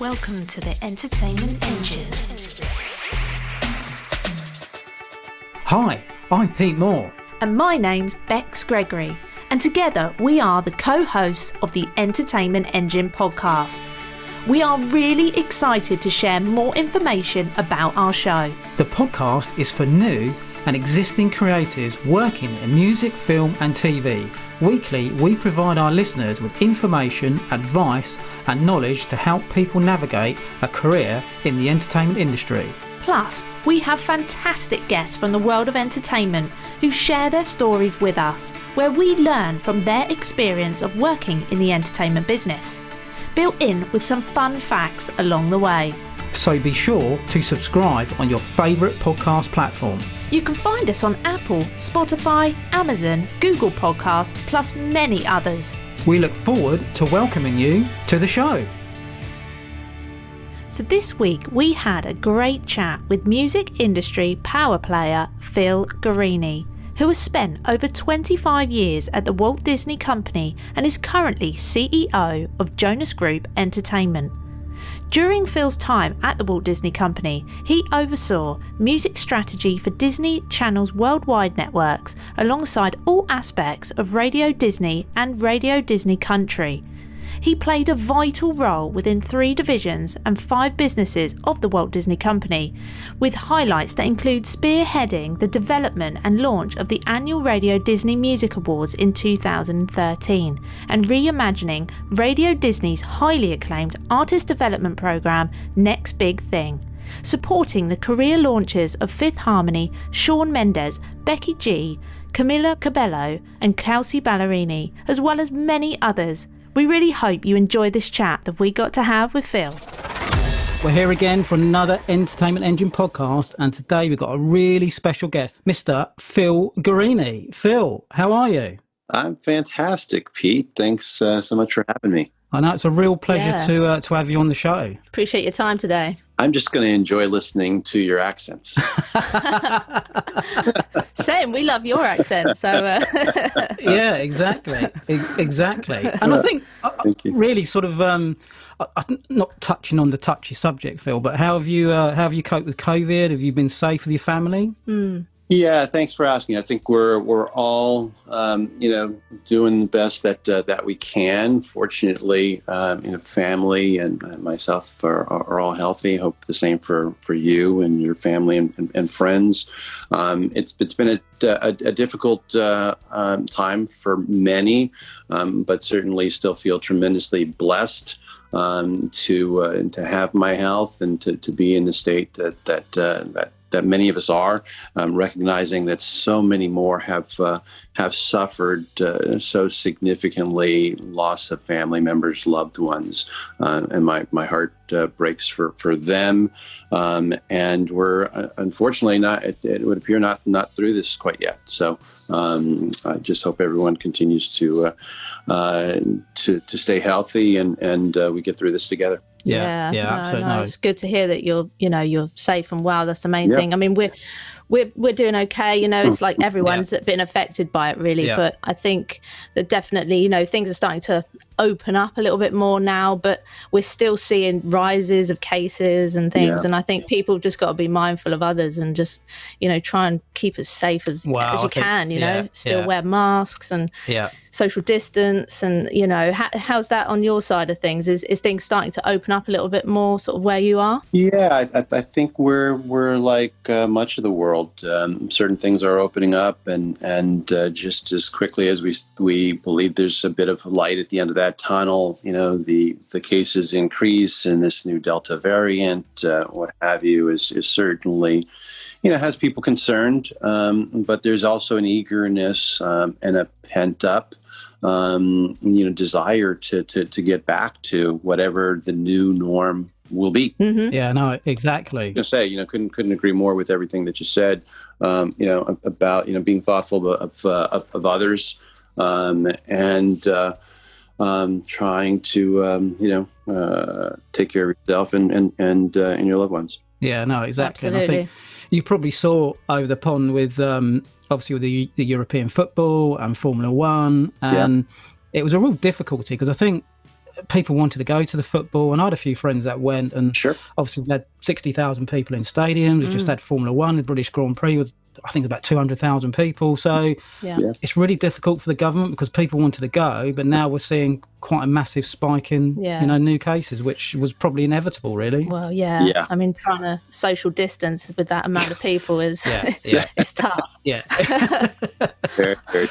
Welcome to the Entertainment Engine. Hi, I'm Pete Moore. And my name's Bex Gregory. And together we are the co hosts of the Entertainment Engine podcast. We are really excited to share more information about our show. The podcast is for new and existing creatives working in music, film, and TV. Weekly, we provide our listeners with information, advice, and knowledge to help people navigate a career in the entertainment industry. Plus, we have fantastic guests from the world of entertainment who share their stories with us, where we learn from their experience of working in the entertainment business built in with some fun facts along the way. So be sure to subscribe on your favourite podcast platform. You can find us on Apple, Spotify, Amazon, Google Podcasts, plus many others. We look forward to welcoming you to the show. So, this week we had a great chat with music industry power player Phil Guerini who has spent over 25 years at the Walt Disney Company and is currently CEO of Jonas Group Entertainment. During Phil's time at the Walt Disney Company, he oversaw music strategy for Disney Channel's worldwide networks alongside all aspects of Radio Disney and Radio Disney Country, he played a vital role within three divisions and five businesses of the Walt Disney Company, with highlights that include spearheading the development and launch of the annual Radio Disney Music Awards in 2013 and reimagining Radio Disney's highly acclaimed artist development program Next Big Thing supporting the career launches of Fifth Harmony, Shawn Mendes, Becky G, Camila Cabello, and Kelsea Ballerini, as well as many others. We really hope you enjoy this chat that we got to have with Phil. We're here again for another Entertainment Engine podcast, and today we've got a really special guest, Mr. Phil Guerini. Phil, how are you? I'm fantastic, Pete. Thanks uh, so much for having me. I know it's a real pleasure yeah. to uh, to have you on the show. Appreciate your time today. I'm just going to enjoy listening to your accents. Same, we love your accent. So uh... yeah, exactly, exactly. And I think uh, really sort of um, not touching on the touchy subject, Phil, but how have you uh, how have you coped with COVID? Have you been safe with your family? Mm. Yeah, thanks for asking. I think we're we're all um, you know doing the best that uh, that we can. Fortunately, um, you know, family and myself are, are all healthy. Hope the same for, for you and your family and, and, and friends. Um, it's it's been a, a, a difficult uh, um, time for many, um, but certainly still feel tremendously blessed. Um, to uh, to have my health and to, to be in the state that that uh, that that many of us are, um, recognizing that so many more have uh, have suffered uh, so significantly loss of family members, loved ones, uh, and my my heart uh, breaks for for them. Um, and we're uh, unfortunately not. It, it, would appear not not through this quite yet. So um, I just hope everyone continues to uh, to to stay healthy and and we get through this together. Yeah, yeah, yeah no, absolutely. No, it's good to hear that you're, you know, you're safe and well. That's the main thing. I mean, we're we're we're doing okay. You know, it's hmm. like everyone's yeah. been affected by it, really. Yeah. But I think that definitely, you know, things are starting to open up a little bit more now, but we're still seeing rises of cases and things. Yeah. And I think people just got to be mindful of others and just, you know, try and keep as safe as, well, as you think, can, you know, still wear masks and yeah. social distance. And, you know, how, how's that on your side of things? Is, is things starting to open up a little bit more sort of where you are? Yeah, I, I think we're, we're like uh, much of the world. Um, certain things are opening up and, and uh, just as quickly as we, we believe there's a bit of light at the end of that that tunnel, you know, the the cases increase and this new Delta variant, uh, what have you, is is certainly, you know, has people concerned. Um, but there's also an eagerness um, and a pent up, um, you know, desire to, to to get back to whatever the new norm will be. Mm-hmm. Yeah, no, exactly. I say, you know, couldn't couldn't agree more with everything that you said. Um, you know, about you know being thoughtful of uh, of, of, others, um, and uh, um, trying to um, you know uh, take care of yourself and and and, uh, and your loved ones. Yeah, no, exactly. And I think you probably saw over the pond with um, obviously with the, the, European football and Formula One, and yeah. it was a real difficulty because I think people wanted to go to the football, and I had a few friends that went, and sure. obviously we had sixty thousand people in stadiums. We mm. just had Formula One, the British Grand Prix with I think about 200,000 people. So yeah. it's really difficult for the government because people wanted to go, but now we're seeing quite a massive spike in yeah. you know new cases, which was probably inevitable, really. Well, yeah. yeah. I mean, trying to social distance with that amount of people is yeah, yeah. it's tough. Yeah. very, very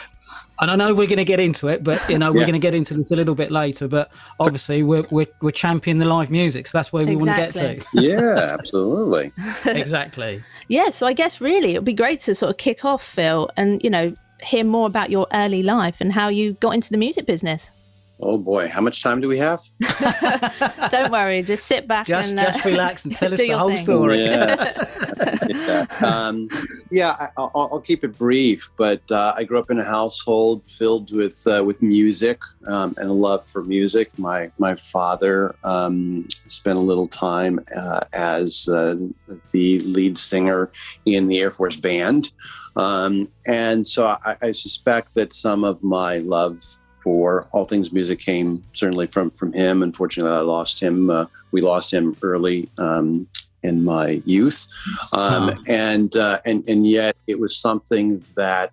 and I know we're going to get into it, but you know we're yeah. going to get into this a little bit later. But obviously, we're we're, we're championing the live music, so that's where we exactly. want to get to. Yeah, absolutely. exactly. Yeah, so I guess really it would be great to sort of kick off, Phil, and you know hear more about your early life and how you got into the music business. Oh boy, how much time do we have? Don't worry, just sit back just, and uh, just relax and tell us the whole thing. story. Yeah, yeah. Um, yeah I, will keep it brief. But uh, I grew up in a household filled with uh, with music um, and a love for music. My my father um, spent a little time uh, as uh, the lead singer in the Air Force Band, um, and so I, I suspect that some of my love for all things music came certainly from from him. Unfortunately, I lost him. Uh, we lost him early um, in my youth, um, and uh, and and yet it was something that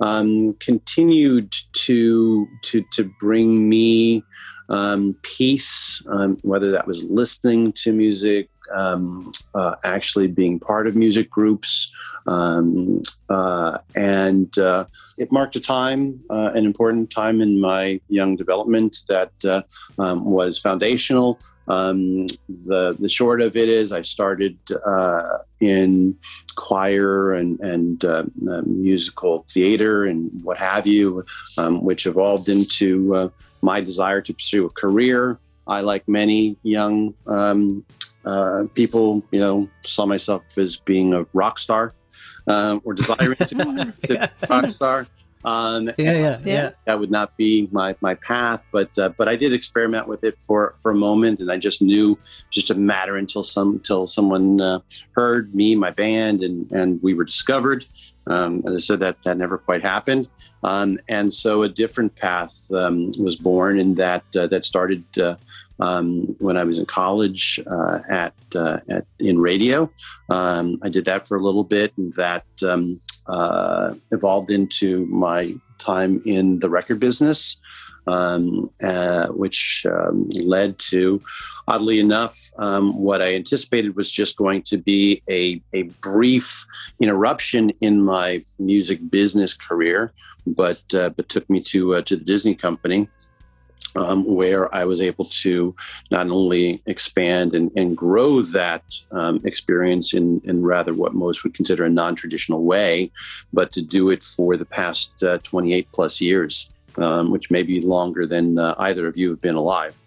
um, continued to to to bring me um, peace, um, whether that was listening to music, um, uh, actually being part of music groups. Um, uh, and uh, it marked a time, uh, an important time in my young development that uh, um, was foundational. Um, the the short of it is, I started uh, in choir and and musical theater and what have you, um, which evolved into my desire to pursue a career. I, like many young um, uh, people, you know, saw myself as being a rock star um, or desiring to be a rock star. Um, yeah, yeah, yeah. That would not be my, my path, but uh, but I did experiment with it for, for a moment, and I just knew just a matter until some until someone uh, heard me, my band, and and we were discovered. Um, as I said, that that never quite happened, um, and so a different path um, was born, and that uh, that started uh, um, when I was in college uh, at uh, at in radio. Um, I did that for a little bit, and that um, uh, evolved into my time in the record business. Um, uh, which um, led to, oddly enough, um, what I anticipated was just going to be a, a brief interruption in my music business career, but uh, but took me to uh, to the Disney company, um, where I was able to not only expand and, and grow that um, experience in, in rather what most would consider a non traditional way, but to do it for the past uh, 28 plus years, um, which may be longer than uh, either of you have been alive.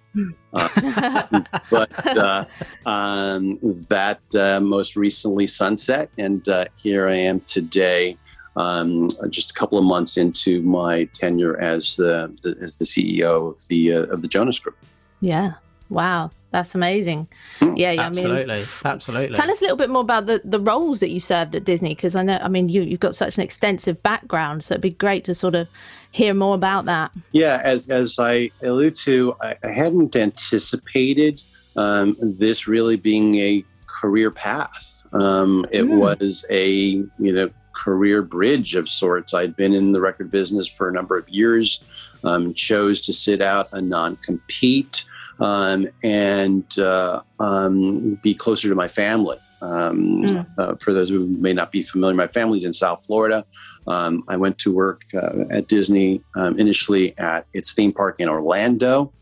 Uh, but uh, um, that uh, most recently sunset, and uh, here I am today um, just a couple of months into my tenure as the, the as the CEO of the uh, of the Jonas Group. Yeah. Wow. That's amazing. Hmm. Yeah, yeah. Absolutely. I mean, absolutely. Tell us a little bit more about the, the roles that you served at Disney, because I know, I mean, you, you've got such an extensive background, so it'd be great to sort of hear more about that. Yeah, as, as I allude to, I, I hadn't anticipated um, this really being a career path. Um, it mm. was a, you know, career bridge of sorts. I'd been in the record business for a number of years, um, chose to sit out a non compete um, and uh, um, be closer to my family. Mm. Uh, for those who may not be familiar, my family's in South Florida. Um, I went to work uh, at Disney um, initially at its theme park in Orlando,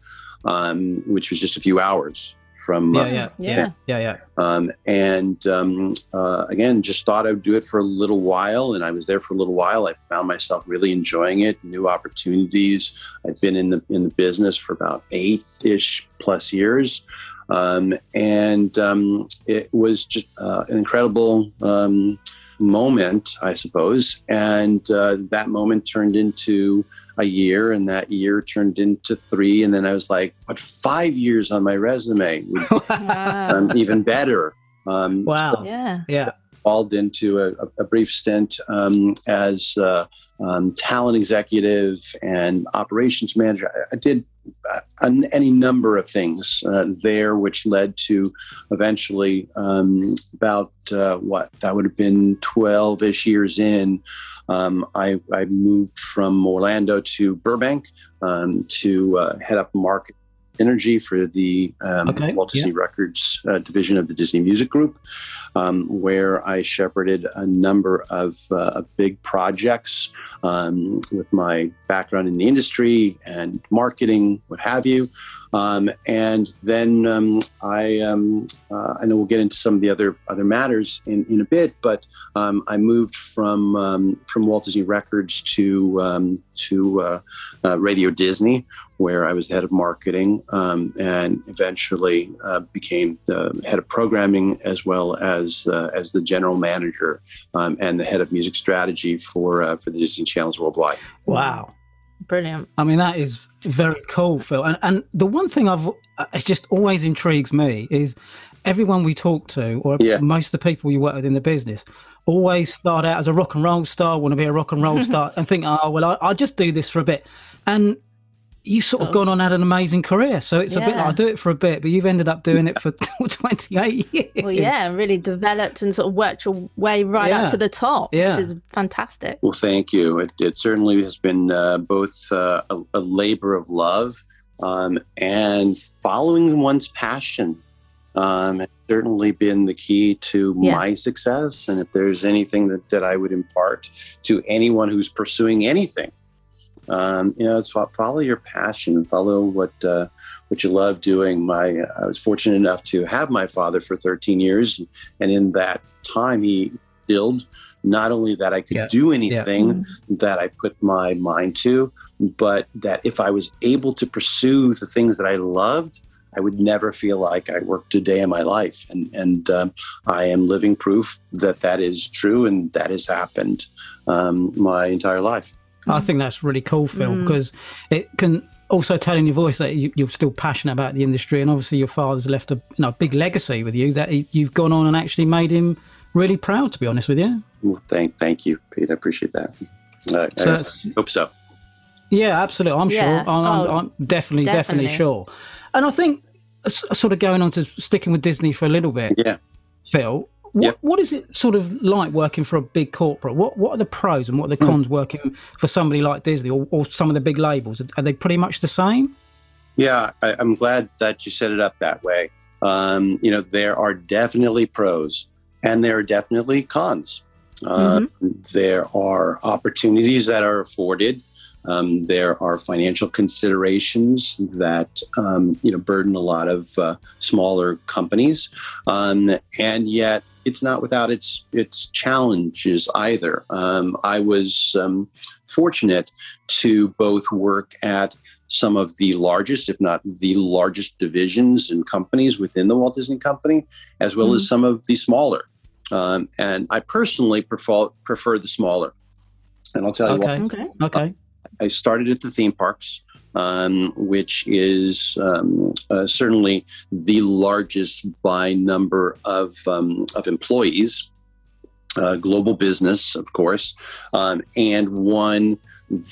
which was just a few hours from yeah, uh, yeah, yeah, yeah, yeah. Um, and um, uh, again, just thought I'd do it for a little while, and I was there for a little while. I found myself really enjoying it, new opportunities. I've been in the in the business for about eight ish plus years. Um, and um, it was just uh, an incredible um, moment, I suppose. And uh, that moment turned into a year, and that year turned into three. And then I was like, but five years on my resume would wow. um, even better. Um, wow. So yeah. Yeah. Called into a, a brief stint um, as uh, um, talent executive and operations manager. I, I did any number of things uh, there, which led to eventually um, about uh, what that would have been 12 ish years in. Um, I, I, moved from Orlando to Burbank um, to uh, head up market energy for the um, okay. Walt Disney yeah. Records uh, division of the Disney Music Group, um, where I shepherded a number of, uh, of big projects um, with my background in the industry and marketing, what have you. Um, and then um, I, um, uh, I know we'll get into some of the other other matters in, in a bit, but um, I moved from um, from Walt Disney Records to um, to uh, uh, Radio Disney, where I was head of marketing and eventually uh, became the head of programming as well as uh, as the general manager and the head of music strategy for uh, for the Disney channels worldwide. Wow. Brilliant. I mean, that is very cool, Phil. And and the one thing I've uh, it just always intrigues me is everyone we talk to, or yeah. most of the people you work with in the business, always start out as a rock and roll star, want to be a rock and roll star, and think, oh well, I, I'll just do this for a bit. And you sort so, of gone on had an amazing career. So it's yeah. a bit like I do it for a bit, but you've ended up doing it for 28 years. Well, yeah, really developed and sort of worked your way right yeah. up to the top, yeah. which is fantastic. Well, thank you. It, it certainly has been uh, both uh, a, a, labor of love um, and following one's passion. Um, has certainly been the key to yeah. my success. And if there's anything that, that I would impart to anyone who's pursuing anything, um, you know, it's follow your passion follow what uh, what you love doing. My I was fortunate enough to have my father for 13 years, and in that time, he instilled not only that I could yeah. do anything yeah. that I put my mind to, but that if I was able to pursue the things that I loved, I would never feel like I worked a day in my life. And, and um, I am living proof that that is true and that has happened um, my entire life. I think that's really cool, Phil, mm. because it can also tell in your voice that you, are still passionate about the industry, and obviously your father's left a you know, big legacy with you that he, you've gone on and actually made him really proud. To be honest with you. Well, thank thank you, Pete. I appreciate that. Uh, so I hope so. Yeah, absolutely. I'm yeah. sure. I'm, oh, I'm definitely, definitely, definitely sure. And I think, sort of going on to sticking with Disney for a little bit. Yeah. Phil, what, yep. what is it sort of like working for a big corporate? What what are the pros and what are the hmm. cons mm. working for somebody like Disney or, or, some of the big labels? Are they pretty much the same? Yeah, I, am glad that you set it up that way. Um, you know, there are definitely pros and there are definitely cons. Uh, mm-hmm. There are opportunities that are afforded. Um, there are financial considerations that um, you know burden a lot of uh, smaller companies, um, and yet it's not without its its challenges either. Um, I was um, fortunate to both work at some of the largest, if not the largest, divisions and companies within the Walt Disney Company, as well mm-hmm. as some of the smaller. Um, and I personally prefer prefer the smaller. And I'll tell okay. you what. Okay. Okay. I started at the theme parks um, which is um, uh, certainly the largest by number of, um, of employees, uh, global business, of course, um, and one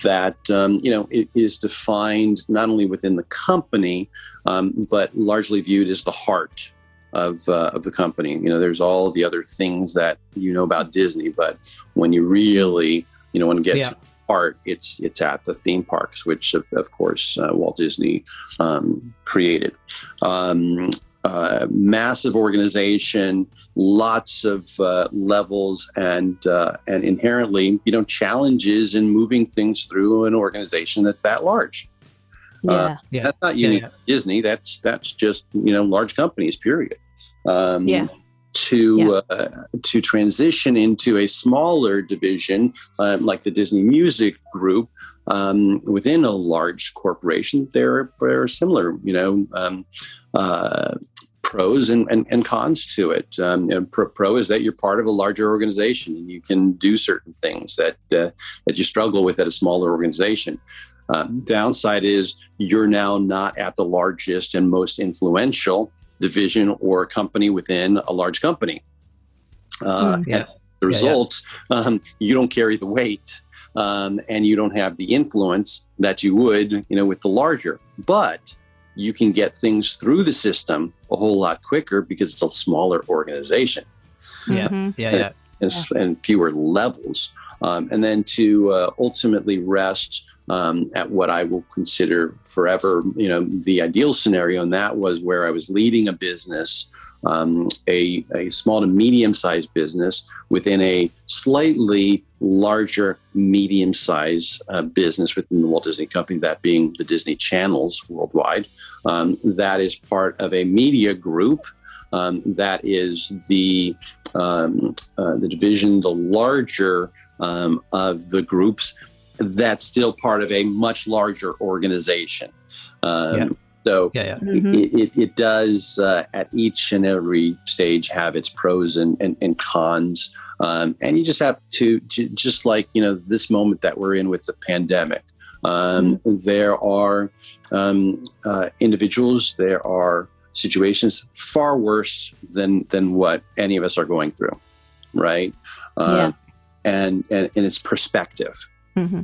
that um, you know is defined not only within the company, but largely viewed as the heart of, uh, of the company. You know, there's all the other things that you know about Disney, but when you really you know want to get yeah. to part, it's it's at the theme parks, which of, of course uh, Walt Disney um, created. Um, uh, massive organization, lots of uh, levels, and uh, and inherently, you know, challenges in moving things through an organization that's that large. Yeah, uh, yeah. that's not unique yeah, yeah. Disney. That's that's just you know large companies. Period. Um, yeah to yeah. uh, to transition into a smaller division um, like the Disney Music Group um, within a large corporation. There, there are similar, you know. Um, uh, pros and, and, and, cons to it. Um, and pro, pro, is that you're part of a larger organization and you can do certain things that uh, that you struggle with at a smaller organization. Uh, downside is you're now not at the largest and most influential division or company within a large company. Uh, mm, yeah. the results, yeah, yeah. Um, you don't carry the weight um, and you don't have the influence that you would, you know, with the larger. But you can get things through the system a whole lot quicker because it's a smaller organization. Yeah, mm-hmm. yeah, yeah. And, and, fewer levels. Um, and then to uh, ultimately rest um, at what I will consider forever, you know, the ideal scenario. And that was where I was leading a business, um, a, a small to medium sized business within a slightly larger medium sized uh, business within the Walt Disney Company, that being the Disney channels worldwide. Um, that is part of a media group. Um, that is the um, uh, the division, the larger um, of the groups that's still part of a much larger organization. Um, yeah. So yeah, yeah. Mm-hmm. It, it, it, does uh, at each and every stage have its pros and, and, and cons. Um, and you just have to, just like, you know, this moment that we're in with the pandemic, um, mm-hmm. there are um, uh, individuals, there are situations far worse than, than what any of us are going through. Right. yeah. Um, and, and, and it's perspective. Mm-hmm.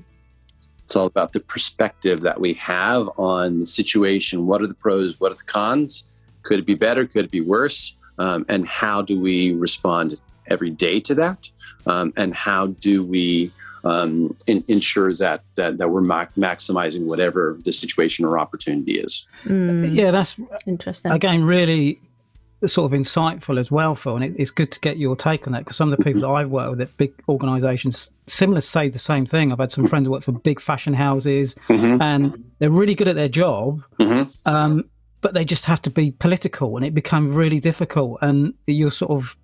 It's all about the perspective that we have on the situation. What are the pros? What are the cons? Could it be better? Could it be worse? Um, and how do we respond every day to that? Um, and how do we um, in, ensure that, that that we're ma- maximizing whatever the situation or opportunity is? Mm. Yeah, that's interesting. Again, really sort of insightful as well, Phil. And it, it's good to get your take on that because some of the people that I've worked with at big organisations, similar, say the same thing. I've had some friends who work for big fashion houses, mm-hmm. and they're really good at their job, mm-hmm. um, but they just have to be political, and it becomes really difficult. And you're sort of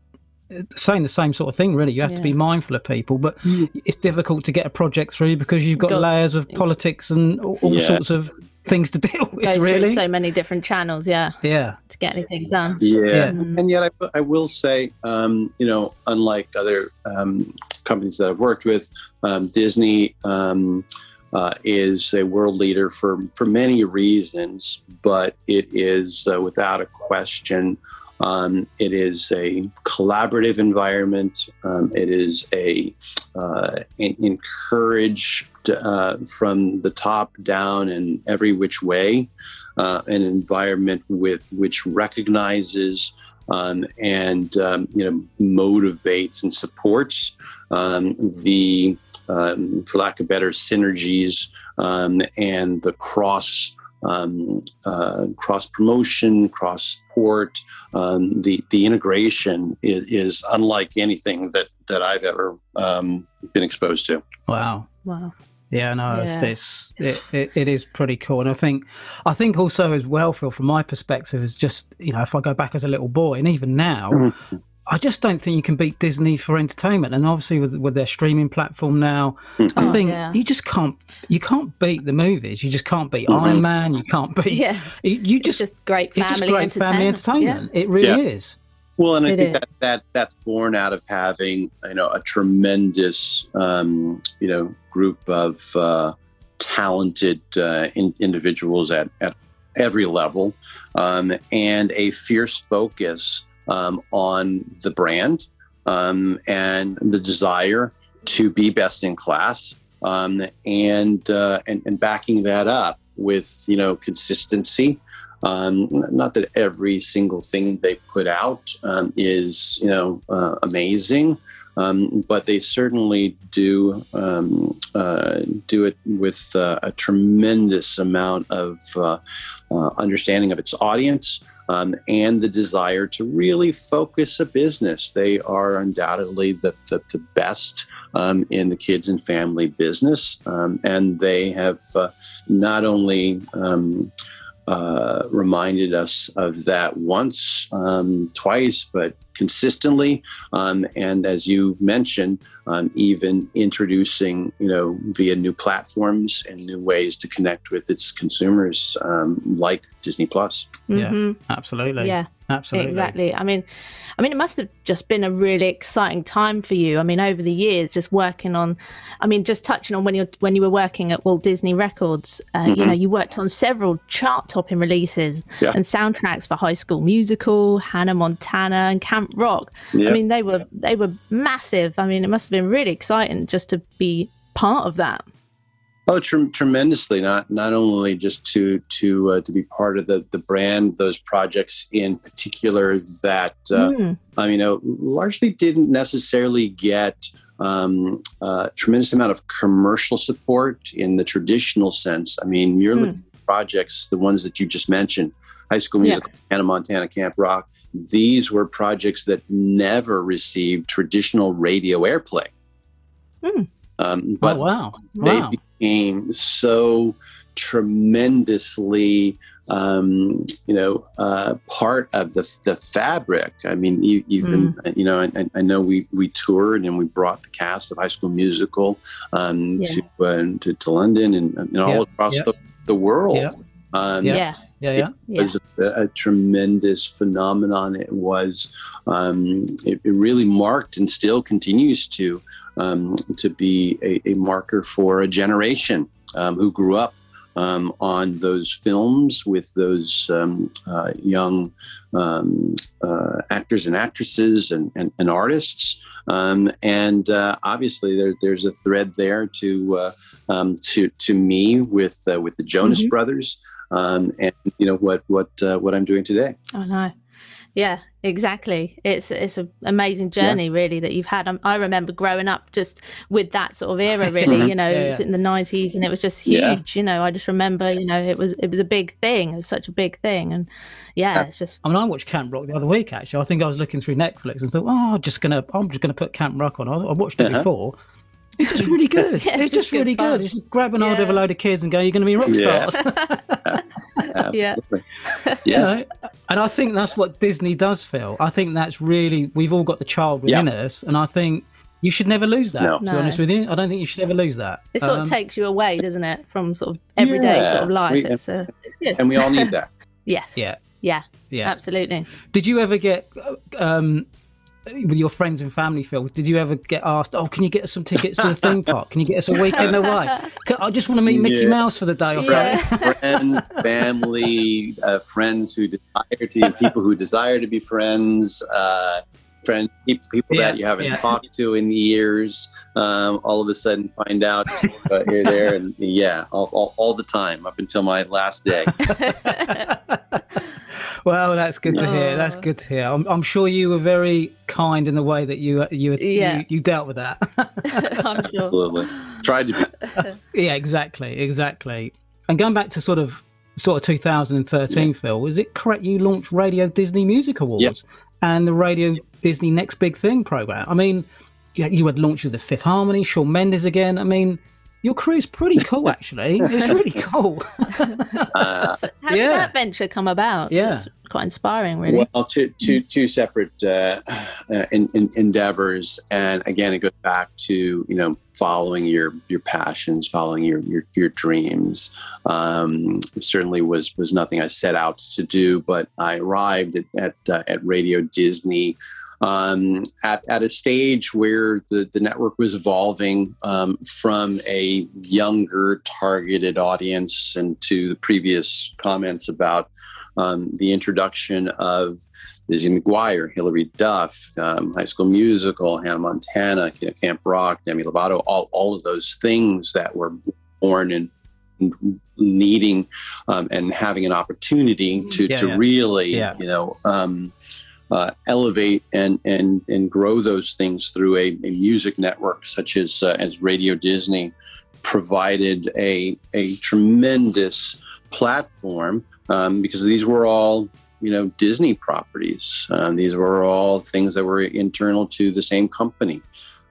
saying the same sort of thing really you have yeah. to be mindful of people but it's difficult to get a project through because you've got, got layers of politics and all, all yeah. sorts of things to deal with. Go really, so many different channels. Yeah, yeah, to get anything done. Yeah, yeah. Mm. and yet I, I will say, um, you know, unlike other um, companies that I've worked with, um, Disney. Um, uh, is a world leader for, for many reasons, but it is uh, without a question um, it is a collaborative environment. Um, it is a uh, encouraged uh, from the top down and every which way, uh, an environment with which recognizes um, and um, you know motivates and supports um, the, um, for lack of better, synergies and the cross um, uh, cross promotion, cross support. Um, the the integration is, is, unlike anything that that I've ever um, been exposed to. Wow! Wow! Yeah, no, yeah. it's, it's it, it, it is pretty cool, and I think I think also as well, Phil, from my perspective, is just you know if I go back as a little boy, and even now, mm-hmm. I just don't think you can beat Disney for entertainment, and obviously with, with their streaming platform now, mm-hmm. I think yeah. you just can't you can't beat the movies. You just can't beat mm-hmm. Iron Man. You can't beat. Yeah, you, you just just great family just great entertainment. family entertainment. Yeah. It really yeah. is. Well, and I it think is. that, that that's born out of having you know a tremendous um, you know group of uh, talented uh, in, individuals at at every level, um, and a fierce focus um, on the brand um, and the desire to be best in class um, and, uh, and, and backing that up with you know consistency. Um, not that every single thing they put out um, is you know uh, amazing, um, but they certainly do uh, do it with uh, a tremendous amount of uh, uh, understanding of its audience, um, and the desire to really focus a business. They are undoubtedly the, the, the best um, in the kids and family business, um, and they have uh, not only um, uh, reminded us of that once, um, twice, but consistently. Um, and as you mentioned, um, even introducing, you know, via new platforms and new ways to connect with its consumers, um, like Disney Plus. Mm-hmm. Yeah, absolutely. Yeah, absolutely. Exactly. I mean, I mean, it must have just been a really exciting time for you. I mean, over the years, just working on, I mean, just touching on when you when you were working at Walt Disney Records, uh, mm-hmm. you know, you worked on several chart-topping releases yeah. and soundtracks for High School Musical, Hannah Montana, and Camp Rock. Yeah. I mean, they were they were massive. I mean, it must have been really exciting just to be part of that. Oh, tre- tremendously! Not not only just to to uh, to be part of the the brand, those projects in particular that uh, mm. I mean, know, largely didn't necessarily get um, a tremendous amount of commercial support in the traditional sense. I mean, you're mm. looking at projects, the ones that you just mentioned, High School Musical, yeah. Hannah Montana, Camp Rock. These were projects that never received traditional radio airplay. Mm. Um, but oh, wow. wow. they became so tremendously um, you know, uh, part of the, the fabric. I mean, you, even mm. you know, I, I, know we we toured and we brought the cast of High School Musical um, yeah. to, uh, to, to London and, and all across the, the world. Yeah. Um, yeah. Yeah, yeah. It was a, a, tremendous phenomenon. It was, um, it, it, really marked and still continues to um, to be a, a, marker for a generation um, who grew up um, on those films with those um, uh, young um, uh, actors and actresses and, and, and artists. Um, and uh, obviously, there, there's a thread there to uh, um, to to me with uh, with the Jonas mm-hmm. Brothers, and you know what what uh, what I'm doing today. I know. Yeah, exactly. It's it's an amazing journey, yeah. really, that you've had. Um, I remember growing up just with that sort of era, really. Mm-hmm. you know, yeah, it was in the nineties, and it was just huge. You know, I just remember, you know, it was it was a big thing. It was such a big thing, and yeah, it's just. I mean, I watched Camp Rock the other week. Actually, I think I was looking through Netflix and thought, oh, I'm just gonna, I'm just gonna put Camp Rock on. I, I watched it uh-huh. before. It's just really good. yeah, it's, it's, just, just really good. Just grab an yeah. of a load of kids and go, you're going to be rock stars. Yeah. yeah. yeah. Know? And I think that's what Disney does, Phil. I think that's really, we've all got the child within yeah. us. And I think you should never lose that, no. to be honest with you. I don't think you should ever lose that. It sort um, of takes you away, doesn't it, from sort of everyday yeah, sort of life. We, it's, uh, and we all need that. yes. Yeah. Yeah. Yeah. Absolutely. Did you ever get um, with your friends and family, Phil, did you ever get asked, "Oh, can you get us some tickets to the theme park? Can you get us a weekend away? I just want to meet Mickey yeah. Mouse for the day or yeah. something." friends, family, uh, friends who desire to, people who desire to be friends, uh, friends, people yeah, that you haven't talked to in years. Um, all of a sudden, find out uh, you're there, and yeah, all, all, all the time up until my last day. well, that's good to hear. That's good to hear. I'm, I'm, sure you were very kind in the way that you you yeah. you, you dealt with that. I'm sure. Absolutely, tried to be. yeah, exactly, exactly. And going back to sort of sort of 2013, yeah. Phil, was it correct you launched Radio Disney Music Awards yep. And the Radio Disney Next Big Thing program? I mean, you had launched with the Fifth Harmony, Shawn Mendes again. I mean your career's pretty cool, actually. It's really cool. uh, so how yeah. did that venture come about? Yeah. It's quite inspiring, really. Well, two, two, two separate uh, uh, in, in, endeavors. And again, it goes back to, you know, following your, your passions, following your, your, your dreams. Um, certainly was, was nothing I set out to do, but I arrived at, at, uh, at Radio Disney um, at, at a stage where the, the network was evolving um, from a younger targeted audience and to the previous comments about um, the introduction of Lizzie McGuire, Hilary Duff, um, High School Musical, Hannah Montana, Camp Rock, Demi Lovato, all, all of those things that were born and needing um, and having an opportunity to, yeah, to yeah. really, yeah. you know, um, uh, elevate and, and, and grow those things through a, a music network such as, uh, as Radio Disney provided a, a tremendous platform um, because these were all you know Disney properties. Um, these were all things that were internal to the same company,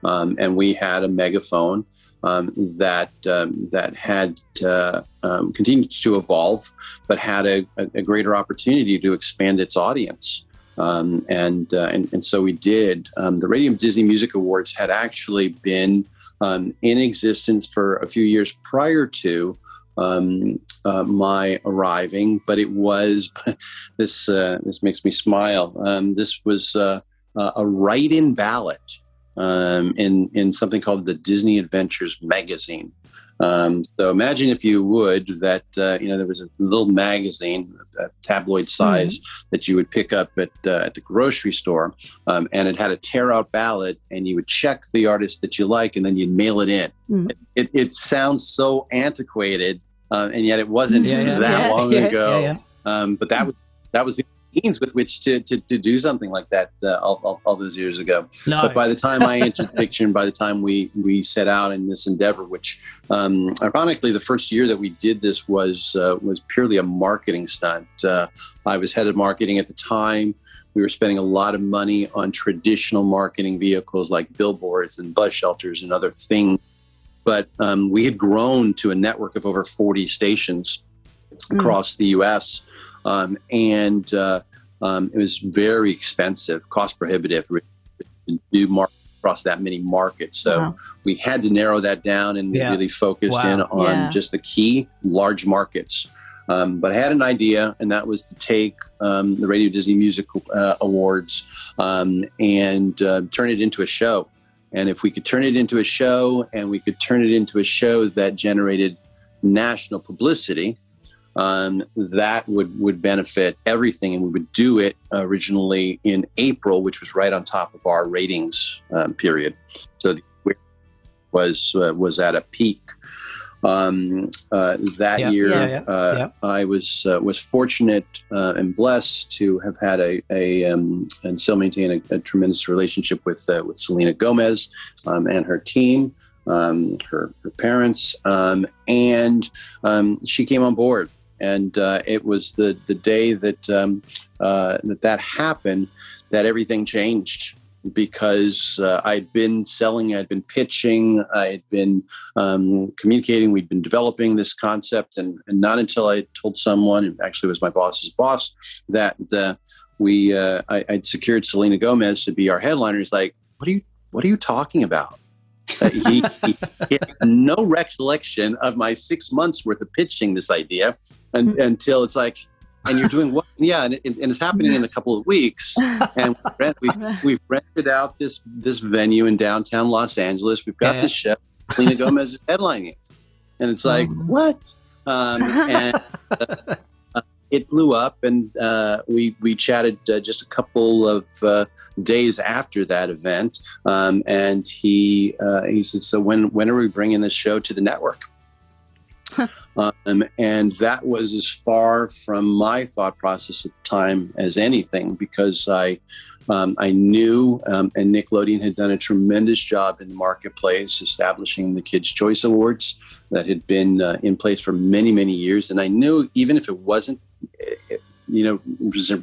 um, and we had a megaphone um, that um, that had uh, um, continued to evolve, but had a, a, greater opportunity to expand its audience. Um, and, uh, and, and so we did. The Radio Disney Music Awards had actually been in existence for a few years prior to um, uh, my arriving, but it was this. Uh, this makes me smile. Um, this was uh, a write-in ballot um, in in something called the Disney Adventures magazine. Um, so imagine if you would that uh, you know there was a little magazine, a tabloid size mm-hmm. that you would pick up at uh, at the grocery store, um, and it had a tear out ballot, and you would check the artist that you like, and then you'd mail it in. Mm-hmm. It, it, sounds so antiquated, uh, and yet it wasn't yeah, yeah, that yeah, long ago. Um, but that was that was the means with which to, to, to do something like that uh, all, all, all, those years ago. No. But by the time I entered fiction, by the time we we set out in this endeavor, which um, ironically the first year that we did this was uh, was purely a marketing stunt. Uh, I was head of marketing at the time. We were spending a lot of money on traditional marketing vehicles like billboards and bus shelters and other things. But um, we had grown to a network of over 40 stations mm. across the U.S. Um, and uh, um, it was very expensive, cost prohibitive to do market across that many markets. So wow. we had to narrow that down and yeah. really focus wow. in on yeah. just the key large markets. Um, but I had an idea, and that was to take um, the Radio Disney Music uh, Awards um, and uh, turn it into a show. And if we could turn it into a show, and we could turn it into a show that generated national publicity, um, that would would benefit everything, and we would do it originally in April, which was right on top of our ratings um, period. So was uh, was at a peak. Um, uh, that yeah, year, yeah, yeah, uh, I was uh, was fortunate uh, and blessed to have had a, a um, and still maintain a, a tremendous relationship with uh, with Selena Gomez um, and her team. Um, her, her parents, um, and um, she came on board. And uh, it was the the day that um, uh, that that happened that everything changed because uh, I'd been selling, I'd been pitching, I'd been um, communicating, we'd been developing this concept, and, and not until I told someone, it actually was my boss's boss, that uh, we uh, I, would secured Selena Gomez to be our headliner. He's like, "What are you What are you talking about?" Uh, he, he, he, had no recollection of my six months worth of pitching this idea and, mm-hmm. until it's like, and you're doing what? Yeah, and, and, it's happening in a couple of weeks. And we've, we've rented out this this venue in downtown Los Angeles. We've got yeah. this show. Selena Gomez is headlining it, and it's like mm-hmm. what? Um, and uh, it blew up, and uh, we we chatted uh, just a couple of uh, days after that event, um, and he uh, he said, "So when when are we bringing this show to the network?" um, and that was as far from my thought process at the time as anything, because I um, I knew, um, and Nickelodeon had done a tremendous job in the marketplace establishing the Kids' Choice Awards that had been uh, in place for many, many years. And I knew even if it wasn't you know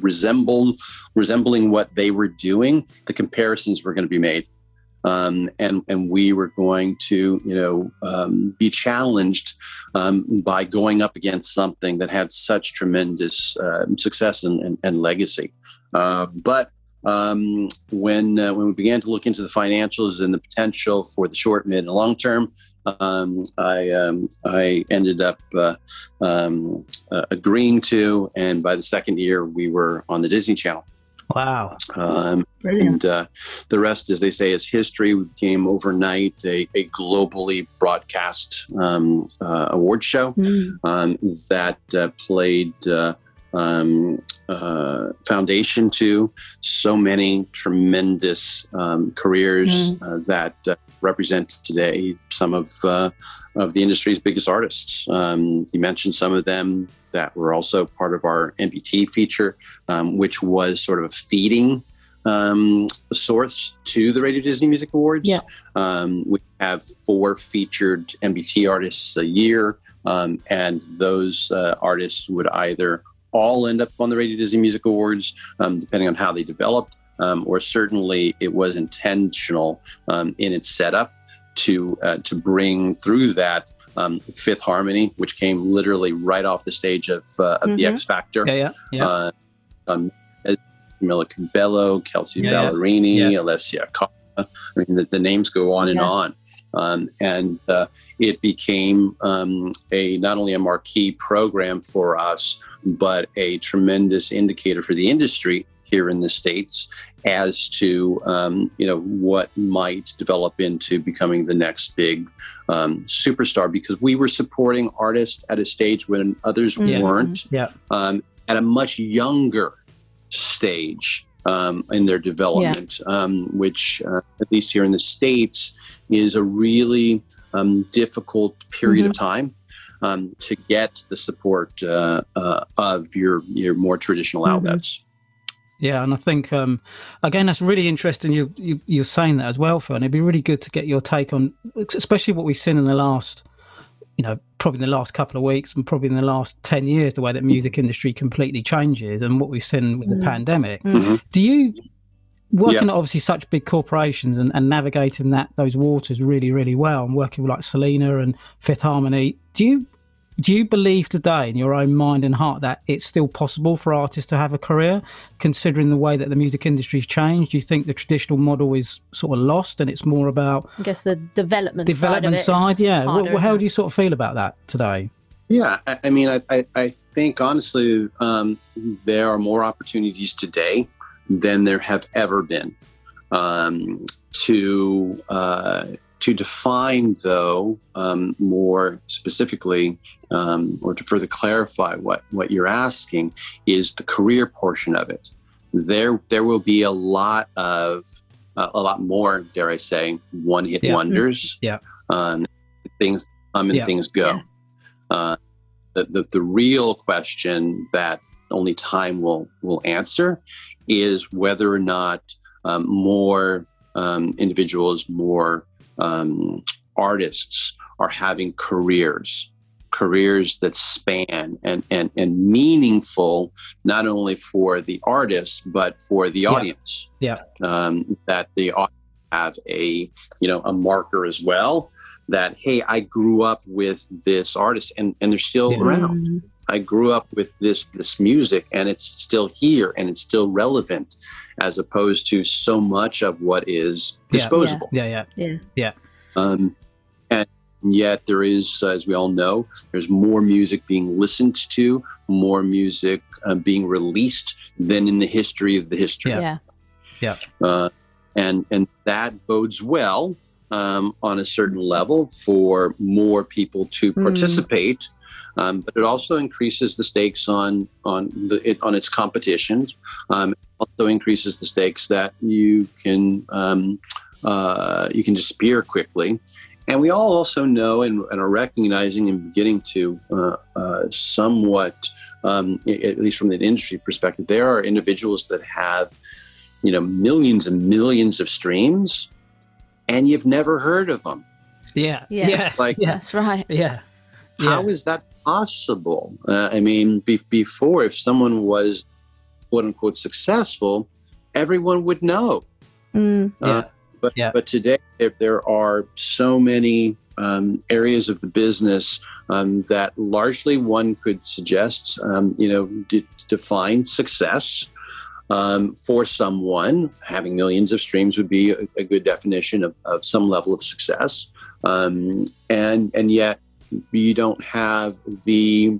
resemble resembling what they were doing the comparisons were going to be made um, and and we were going to you know um, be challenged um, by going up against something that had such tremendous uh, success and, and, and legacy uh, but um, when uh, when we began to look into the financials and the potential for the short, mid, and long term, um, I um, I ended up uh, um, uh, agreeing to, and by the second year, we were on the Disney Channel. Wow! Um, and uh, the rest, as they say, is history. We became overnight a, a globally broadcast um, uh, award show mm. that uh, played. Uh, um, uh, foundation to so many tremendous um, careers mm. uh, that uh, represent today some of uh, of the industry's biggest artists. Um, you mentioned some of them that were also part of our NBT feature, um, which was sort of a feeding um, source to the Radio Disney Music Awards. Yeah. Um, we have four featured NBT artists a year, um, and those uh, artists would either all end up on the Radio Disney Music Awards, um, depending on how they developed, um, or certainly it was intentional um, in its setup to uh, to bring through that um, Fifth Harmony, which came literally right off the stage of, uh, of mm-hmm. the X Factor. Yeah, yeah, yeah. Uh, um, Camila Cabello, Kelsea yeah, Ballerini, yeah. Alessia Cara. I mean, the, the, names go on and on. Um, and uh, it became um, a not only a marquee program for us, but a tremendous indicator for the industry here in the states as to um, you know what might develop into becoming the next big um, superstar because we were supporting artists at a stage when others yeah. weren't yeah. Um, at a much younger stage um, in their development, yeah. Um, which uh, at least here in the states is a really um, difficult period mm-hmm. of time. Um, to get the support uh, uh, of your your more traditional mm-hmm. outlets. Yeah, and I think um, again that's really interesting. You, you you're saying that as well, Phil. And it'd be really good to get your take on, especially what we've seen in the last, you know, probably in the last couple of weeks and probably in the last ten years, the way that music industry completely changes, and what we've seen with mm. the pandemic. Mm-hmm. Do you working at obviously such big corporations and, and navigating that those waters really really well, and working with like Selena and Fifth Harmony? Do you do you believe today in your own mind and heart that it's still possible for artists to have a career? Considering the way that the music industry's changed do you think the traditional model is sort of lost and it's more about i guess the development development side, side? Yeah. Harder, how do you sort of feel about that today? Yeah i, I mean I, I, think honestly um, there are more opportunities today than there have ever been um, to uh, to define, though, um, more specifically, um, or to further clarify what, what you're asking, is the career portion of it. There, there will be a lot of, uh, a lot more, dare I say, one-hit yeah. wonders. Yeah. Um, things come and yeah. things go. Yeah. Uh, the, the, the real question that only time will will answer is whether or not um, more um, individuals, more um, artists are having careers careers that span and, and, and meaningful not only for the artist but for the audience yeah, yeah. Um, that they have a you know a marker as well that hey i grew up with this artist and and they're still yeah. around i grew up with this this music and it's still here and it's still relevant as opposed to so much of what is disposable yeah yeah yeah, yeah. yeah. Um, and yet, there is, as we all know, there's more music being listened to, more music uh, being released than in the history of the history. Yeah. Yeah. Uh, and and that bodes well um, on a certain level for more people to hmm. participate. Um, but it also increases the stakes on on the, it, on its competitions. Um, also increases the stakes that you can um, uh, you can disappear quickly. And we all also know and, and are recognizing and beginning to uh, uh, somewhat, um, at least from the industry perspective, there are individuals that have, you know, millions and millions of streams, and you've never heard of them. Yeah, yeah, yeah. like yeah. that's right. Yeah, how yeah. is that possible? Uh, I mean, be- before, if someone was quote unquote successful, everyone would know. Mm. Uh, yeah. But yeah. but today if there are so many um, areas of the business um, that largely one could suggest, um, you know, d- define success um, for someone. Having millions of streams would be a, a good definition of, of, some level of success, um, and and yet you don't have the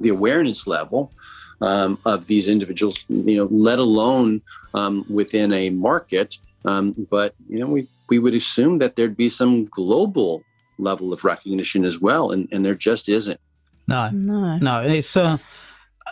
the awareness level um, of these individuals, you know, let alone um, within a market um, but you know, we we would assume that there'd be some global level of recognition as well, and and there just isn't. No, no, no. It's uh,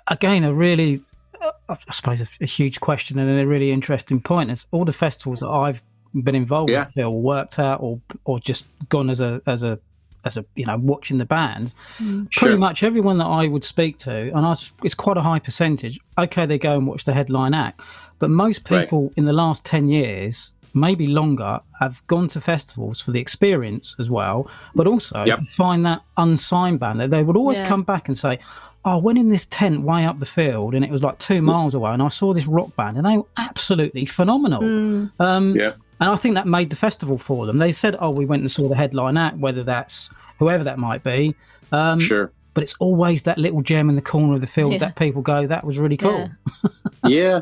again a really, uh, I suppose, a, a, huge question and a really interesting point. Is all the festivals that I've been involved yeah. with, or worked at, or or just gone as a as a as a you know watching the bands mm. pretty sure. much everyone that i would speak to and I was, it's quite a high percentage okay they go and watch the headline act but most people right. in the last 10 years, maybe longer, have gone to festivals for the experience as well, but also yep. find that unsigned band that they would always yeah. come back and say, oh, I went in this tent way up the field and it was like two miles away and I saw this rock band and they were absolutely phenomenal. Mm. Um, yeah. And I think that made the festival for them. They said, oh, we went and saw the headline act, whether that's whoever that might be. Um, sure. But it's always that little gem in the corner of the field yeah. that people go, that was really cool. Yeah. yeah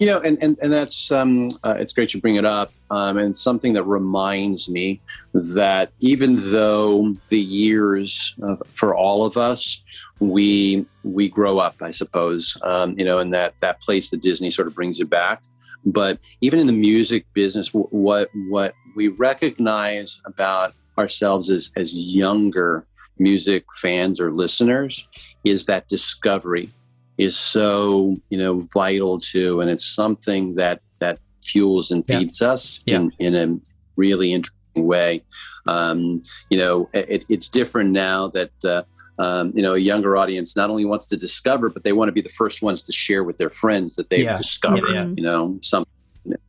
You know, and and, and that's um, uh, it's great you bring it up, um, and something that reminds me that even though the years uh, for all of us, we we grow up, I suppose, um, you know, and that that place that Disney sort of brings you back. But even in the music business, what what we recognize about ourselves as as younger music fans or listeners is that discovery is so you know vital to, and it's something that that fuels and feeds yeah. us yeah. in in a really interesting way. Um, you know, it, it's different now that. Uh, um, you know, a younger audience not only wants to discover, but they want to be the first ones to share with their friends that they've yeah. discovered. You know, something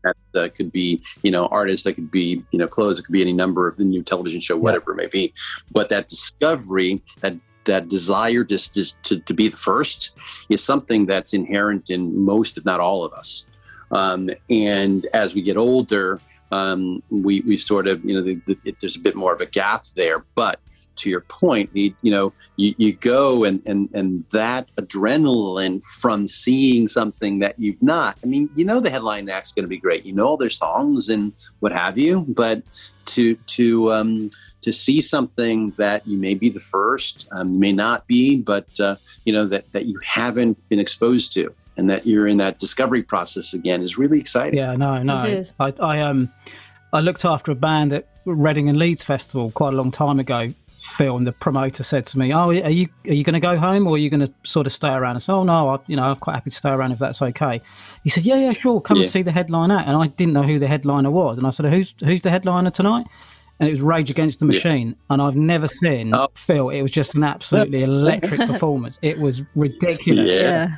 that uh, could be you know artists that could be you know clothes it could be any number of the new television show whatever yeah. it may be but that discovery that that desire just, just to, to be the first is something that's inherent in most if not all of us um, and as we get older um, we, we sort of you know the, the, it, there's a bit more of a gap there but to your point, you, you know, you, you go and, and, and that adrenaline from seeing something that you've not, I mean, you know, the headline act's going to be great. You know, all their songs and what have you, but to, to, um, to see something that you may be the first, um, you may not be, but, uh, you know, that, that you haven't been exposed to and that you're in that discovery process again is really exciting. Yeah, no, no. I, I, um, I looked after a band at Reading and Leeds Festival quite a long time ago, Phil, the promoter said to me, "Oh, are you are you going to go home or are you going to sort of stay around?" I said, "Oh no, I, you know, I'm quite happy to stay around if that's okay." He said, "Yeah, yeah, sure, come yeah. and see the headline act." And I didn't know who the headliner was, and I said, "Who's who's the headliner tonight?" And it was Rage Against the Machine, yeah. and I've never seen oh. Phil. It was just an absolutely electric performance. It was ridiculous. Yeah.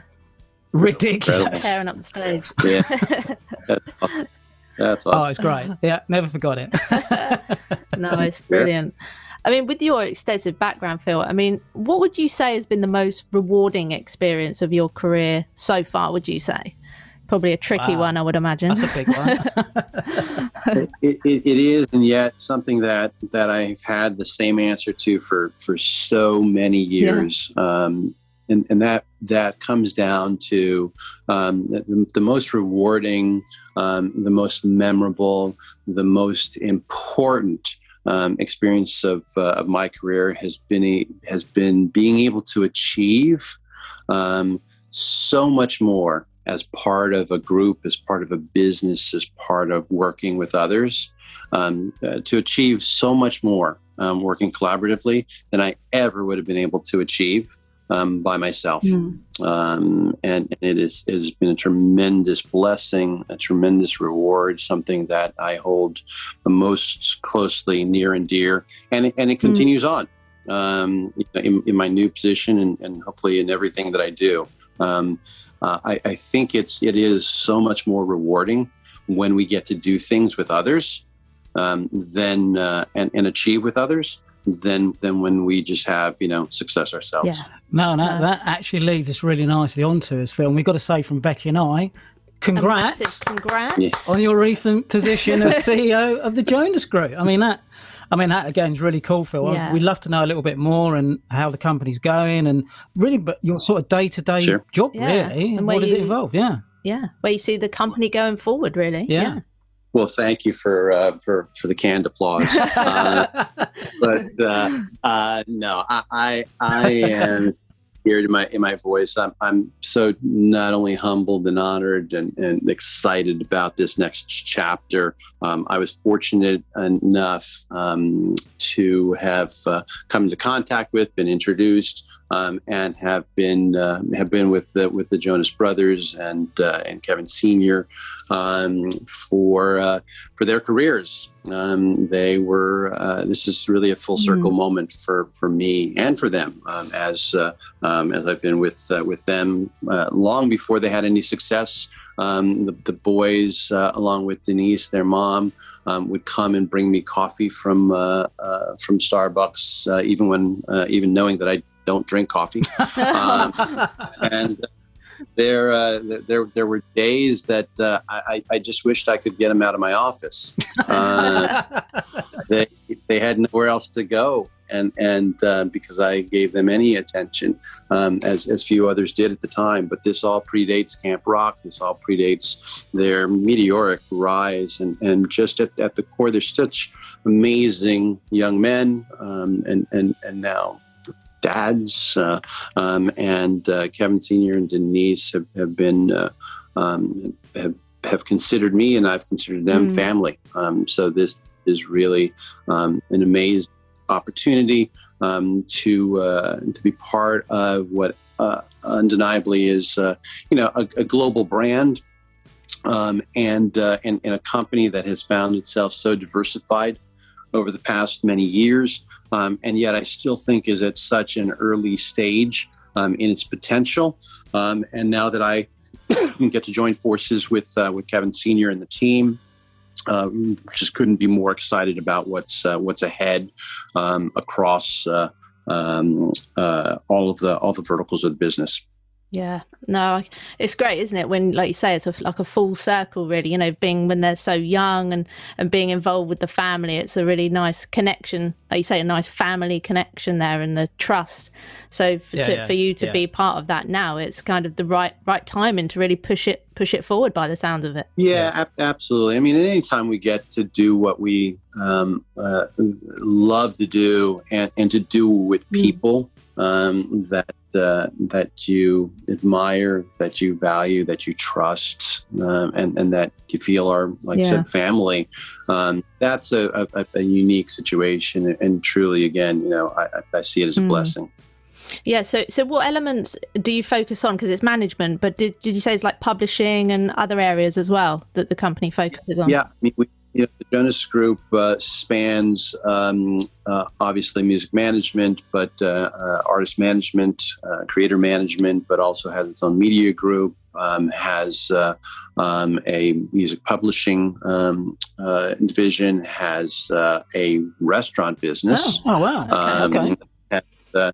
Ridiculous. Tearing up the stage. Yeah. That's awesome. Oh, it's great. Yeah, never forgot it. no, it's brilliant. I mean, with your extensive background, Phil, I mean, what would you say has been the most rewarding experience of your career so far, would you say? Probably a tricky wow. one, I would imagine. That's a big one. it, it, it is, and yet something that, that I've had the same answer to for, for so many years. Yeah. Um, and, and that that comes down to um, the, the, most rewarding, um, the most memorable, the most important um, experience of, uh, of my career has been a, has been being able to achieve um, so much more as part of a group, as part of a business, as part of working with others, um, uh, to achieve so much more um, working collaboratively than I ever would have been able to achieve um, by myself. Mm. Um, and, it, is, has been a tremendous blessing, a tremendous reward, something that I hold most closely near and dear. And, and it hmm. continues mm. on um, in, in, my new position and, and, hopefully in everything that I do. Um, uh, I, I, think it's it is so much more rewarding when we get to do things with others um, than uh, and, and achieve with others than than when we just have you know success ourselves. Yeah. No, that, that actually leads us really nicely onto his film. We've got to say from Becky and I, congrats, congrats yes. on your recent position as CEO of the Jonas Group. I mean that. I mean that again is really cool, Phil. Yeah. We'd love to know a little bit more and how the company's going, and really, but your sort of day to day job, yeah. really, and what does you, it involve? Yeah, yeah, where you see the company going forward, really. yeah. Well, thank you for uh, for for the canned applause. Uh, but uh, uh, no, I, I, I am here in my in my voice. I'm I'm so not only humbled and honored and, and excited about this next chapter. Um, I was fortunate enough um, to have uh, come into contact with, been introduced, um, and have been uh, have been with the with the Jonas Brothers and uh, and Kevin Senior um, for uh, for their careers. Um, they were. Uh, this is really a full circle mm. moment for for me and for them um, as uh, um, as I've been with uh, with them long before they had any success. Um, the, the, boys, along with Denise, their mom, um, would come and bring me coffee from uh, uh, from Starbucks, uh, even when even knowing that I don't drink coffee. um, and there, uh, there, there were days that uh, I, I just wished I could get them out of my office. Uh, they, they had nowhere else to go, and and uh, because I gave them any attention, um, as as few others did at the time. But this all predates Camp Rock. This all predates their meteoric rise, and and just at, at the core, they're such amazing young men, um, and and and now dads, uh, um, and uh, Kevin Senior and Denise have, have been uh, um, have have considered me, and I've considered them mm. family. Um, so this is really um, an amazing opportunity um, to uh, to be part of what uh, undeniably is uh, you know a, a global brand. Um, and, and, and a company that has found itself so diversified over the past many years, um, and yet I still think is at such an early stage um, in its potential. Um, and now that I get to join forces with uh, with Kevin Senior and the team, uh, just couldn't be more excited about what's uh, what's ahead um, across uh, um, uh, all of the all the verticals of the business. Yeah, no, it's great, isn't it? When, like you say, it's a, like a full circle, really. You know, being when they're so young and and being involved with the family, it's a really nice connection. Like you say, a nice family connection there, and the trust. So for, yeah, to, yeah, for you to yeah. be part of that now, it's kind of the right right timing to really push it push it forward. By the sound of it. Yeah, ab- absolutely. I mean, at any time we get to do what we um, uh, love to do, and and to do with mm. people mm. Um, that uh, that you admire, that you value, that you trust, um, and and that you feel are, like yeah. I said, family. Um, that's a, a, a, unique situation, and truly, again, you know, I, I see it as a mm. blessing. Yeah. So, so what elements do you focus on? Because it's management, but did, did you say it's like publishing and other areas as well that the company focuses on? Yeah, I mean, we, you know, the Jonas Group uh, spans um, uh, obviously music management, but uh, uh artist management, uh, creator management, but also has its own media group. Um, has uh, um, a music publishing um, division, has a restaurant business. Oh, oh wow! Okay. Um, okay. Has,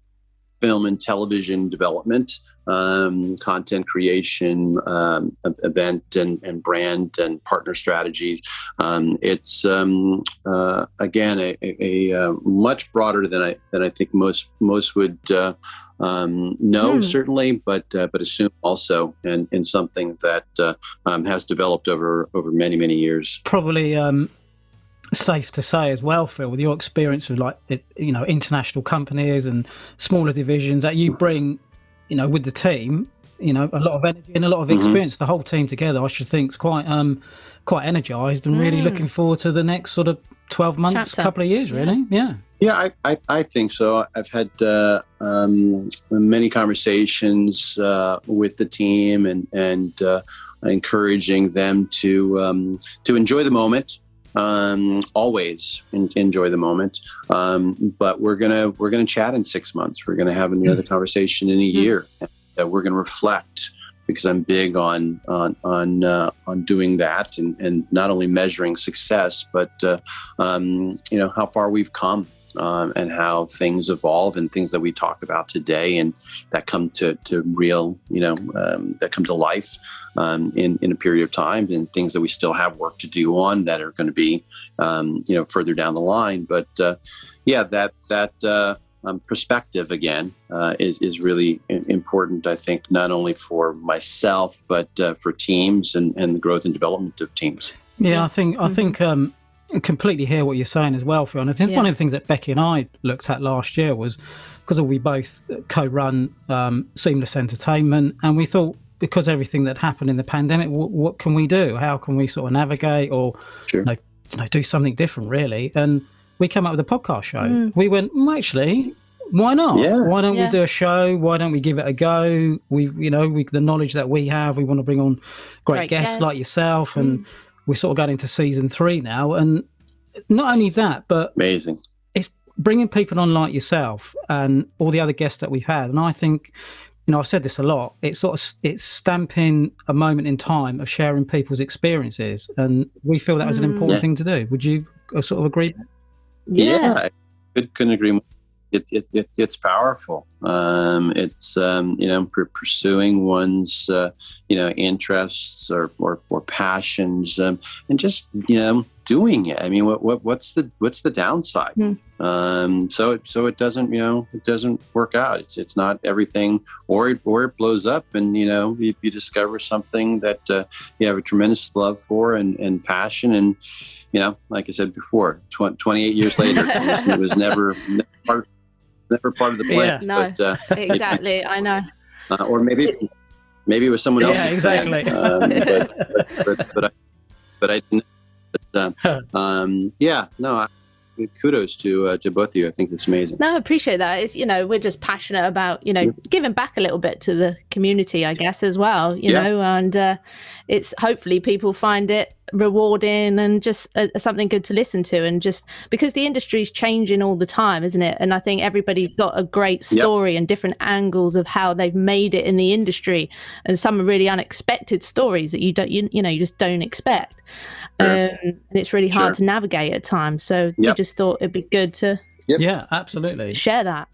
film and television development um, content creation, um, event and, and, brand and partner strategies. Um, it's um, uh, again a, a, a, uh, much broader than I than I think most most would. Uh, um, know hmm. certainly, but uh, but assume also, and in something that uh, um, has developed over over many many years. Probably safe to say as well, Phil, with your experience with like you know international companies and smaller divisions, that you bring you know, with the team, you know, a lot of energy and a lot of mm-hmm. experience. Mm-hmm. The whole team together, I should think, is quite um quite energized and mm. really looking forward to the next sort of twelve months, Chapter. couple of years, really. Yeah. Yeah, I, I, I think so. I've had uh, um, many conversations uh, with the team and and uh, encouraging them to um, to enjoy the moment um, always enjoy the moment. Um, but we're gonna we're gonna chat in six months. We're gonna have another mm. conversation in a mm. year. And, uh, we're gonna reflect because I'm big on on on uh, on doing that and, and not only measuring success, but uh, um, you know how far we've come um, and how things evolve and things that we talk about today and that come to, to real, you know, um, that come to life um, in, in a period of time and things that we still have work to do on that are going to be, um, you know, further down the line. But uh, yeah, that, that, uh, um, perspective again uh, is, is really important, I think, not only for myself, but uh, for teams and, and the growth and development of teams. Yeah, I think I mm-hmm. think um, completely hear what you're saying as well, Phil. And I think yeah. one of the things that Becky and I looked at last year was because we both co-run um, Seamless Entertainment, and we thought because everything that happened in the pandemic, what, what can we do? How can we sort of navigate or sure. you, know, you know, do something different, really? And we came up with a podcast show. Mm. We went, well, actually, why not? Yeah. Why don't yeah. we do a show? Why don't we give it a go? We, you know, we, the knowledge that we have, we want to bring on great, great guests guest. like yourself and. Mm we're sort of going into season three now, and not only that, but amazing. It's bringing people on like yourself and all the other guests that we've had, and I think. You know, I've said this a lot. It's sort of it's stamping a moment in time of sharing people's experiences, and we feel that was an mm. important yeah. thing to do. Would you uh, sort of agree? Yeah, yeah I couldn't agree more it, it, it, it's powerful. Um, it's um, you know pursuing one's uh, you know interests or or, or passions um, and just you know doing it. I mean, what, what what's the what's the downside? Mm. Um, so it so it doesn't you know it doesn't work out. It's it's not everything, or it, or it blows up, and you know you, you discover something that uh, you have a tremendous love for and, and passion, and you know like I said before, tw- 28 years later, it, was, it was never, never part, never part of the plan. Yeah. No, but, uh, exactly. I know. Uh, or maybe maybe it was someone else. Yeah, exactly. Um, but, but, but, but, I, but I didn't. But, uh, um, yeah, no. I, kudos to uh, to both of you. I think it's amazing. No, I appreciate that. It's you know we're just passionate about you know yeah. giving back a little bit to the community, I guess as well. You yeah. know, and uh, it's hopefully people find it rewarding and just uh, something good to listen to and just because the industry is changing all the time isn't it and i think everybody's got a great story yep. and different angles of how they've made it in the industry and some really unexpected stories that you don't you, you know you just don't expect sure. um, and it's really hard sure. to navigate at times so yep. we just thought it'd be good to yep. yeah absolutely share that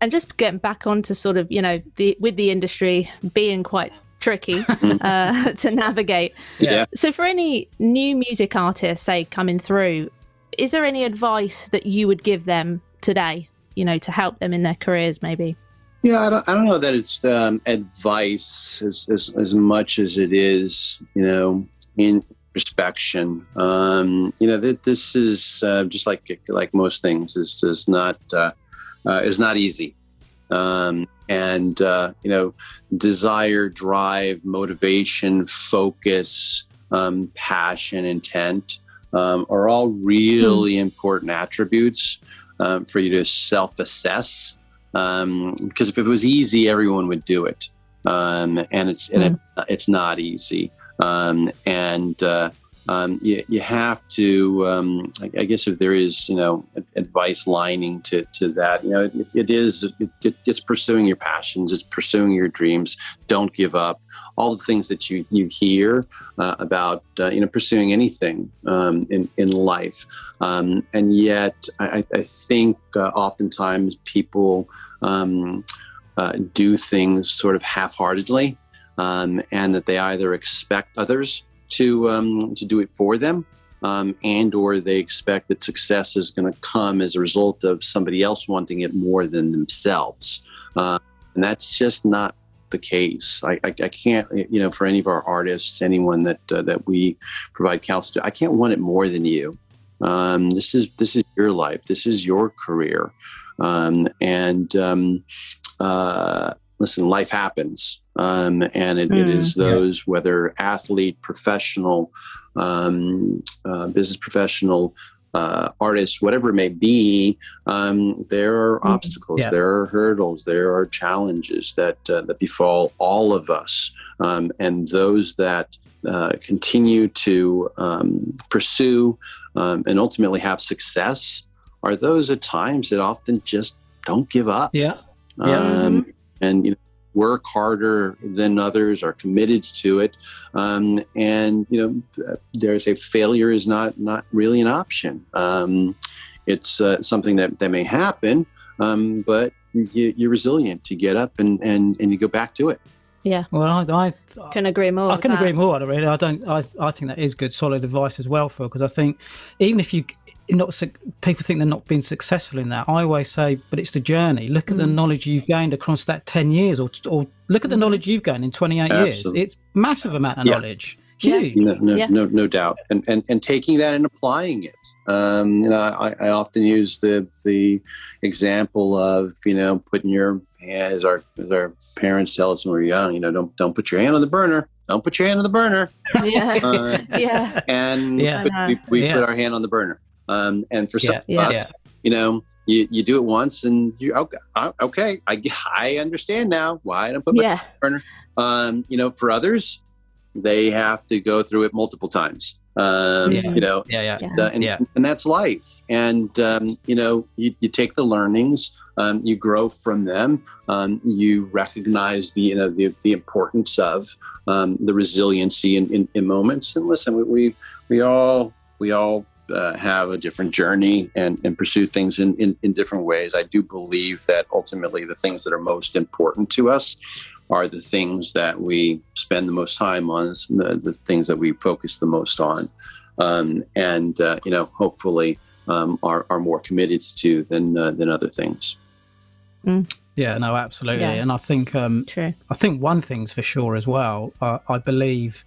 and just getting back onto sort of you know the with the industry being quite tricky uh, to navigate. Yeah. So, for any new music artist, say coming through, is there any advice that you would give them today? You know, to help them in their careers, maybe. Yeah, I don't, I don't know that it's um, advice as, as, as much as it is, you know, introspection. Um, you know, that this is uh, just like like most things. This is not uh, uh, is not easy. Um, and uh, you know desire drive motivation focus um, passion intent um, are all really mm. important attributes um, for you to self-assess um, because if it was easy everyone would do it um, and it's mm. and it, hmm. it's not easy um, and uh, um, you, you have to, um, I, I, guess if there is, you know, advice lining to, to that, you know, it, it is, it, it's pursuing your passions, it's pursuing your dreams. Don't give up. All the things that you, you hear uh, about, uh, you know, pursuing anything um, in, in life. Um, and yet, I, I think uh, oftentimes people um, uh, do things sort of half heartedly. Um, and that they either expect others to um, to do it for them, um, and or they expect that success is going to come as a result of somebody else wanting it more than themselves, uh, and that's just not the case. I, I, I, can't, you know, for any of our artists, anyone that uh, that we provide counsel to, I can't want it more than you. Um, this is this is your life. This is your career, um, and um, uh, listen, life happens. Um, and it, mm, it is those, yeah. whether athlete, professional, um, uh, business professional, uh, artist, whatever it may be, um, there are mm, obstacles, yeah. there are hurdles, there are challenges that uh, that befall all of us, um, and those that uh, continue to um, pursue um, and ultimately have success are those at times that often just don't give up. Yeah. Yeah. Um, and you know, work harder than others, are committed to it, um, and you know, there's a failure is not not really an option. Um, it's uh, something that that may happen, um, but you, are resilient. You get up and and and you go back to it. Yeah. Well, I, I can agree more. I can agree more. I Really, I don't. I, I think that is good, solid advice as well, Phil. Because I think even if you not people think they're not being successful in that. I always say, but it's the journey. Look at mm. the knowledge you've gained across that ten years, or or look at the mm. knowledge you've gained in twenty eight years. It's massive amount of yeah. knowledge. Huge. No, no, yeah. no, no doubt. And, and and taking that and applying it. Um, you know, I, I often use the the example of you know putting your hand as our as our parents tell us when we're young. You know, don't don't put your hand on the burner don't put your hand on the burner. Yeah. Uh, yeah. And yeah. we, we yeah. put our hand on the burner. Um, and for some, yeah, uh, yeah. you know, you, you do it once and you okay, uh, okay I, I understand now why I don't put my yeah. burner. Um, you know, for others, they have to go through it multiple times. Um, yeah. You know, yeah, yeah, uh, and, yeah. and that's life. And um, you know, you, you take the learnings, um, you grow from them. Um, you recognize the you know the, the importance of um, the resiliency in, in, in, moments. And listen, we, we we all we all uh, have a different journey and, and pursue things in, in, in different ways. I do believe that ultimately the things that are most important to us are the things that we spend the most time on, the, the things that we focus the most on. Um, and, uh, you know, hopefully um, are are more committed to than uh, than other things. Mm. Yeah, no, absolutely, yeah. and I think um, True. I think one thing's for sure as well. Uh, I believe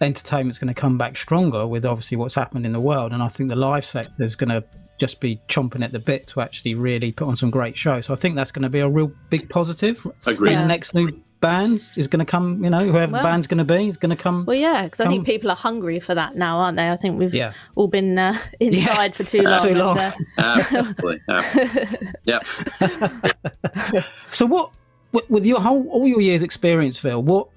entertainment's going to come back stronger with obviously what's happened in the world, and I think the live sector is going to just be chomping at the bit to actually really put on some great shows. So I think that's going to be a real big positive. Agree. Yeah. The next new bands is going to come. You know, whoever well, the band's going to be is going to come. Well, yeah, because I think people are hungry for that now, aren't they? I think we've yeah. all been uh, inside yeah. for too long. too long. And, uh... Absolutely. yep. so what? With your whole all your years' experience, Phil, what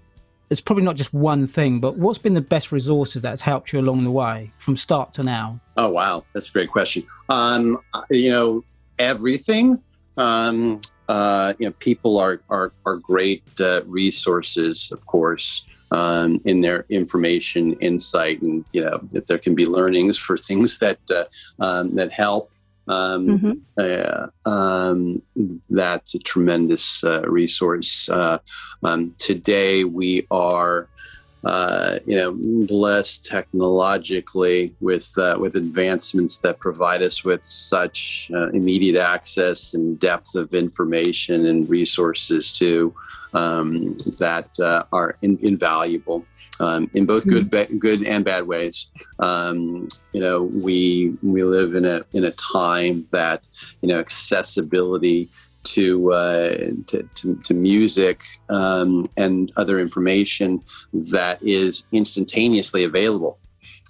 it's probably not just one thing, but what's been the best resources that's helped you along the way from start to now? Oh wow, that's a great question. Um, you know, everything. Um, uh, you know, people are are, are great uh, resources, of course, um, in their information, insight, and you know, that there can be learnings for things that uh, um, that help um, mm-hmm. uh, um, that's a tremendous uh, resource. Uh, um, today, we are, uh, you know, blessed technologically with uh, with advancements that provide us with such uh, immediate access and depth of information and resources to um, that uh, are in, invaluable um, in both good, mm-hmm. ba- good and bad ways. Um, you know, we we live in a in a time that you know accessibility to, uh, to, to, to, music um, and other information that is instantaneously available,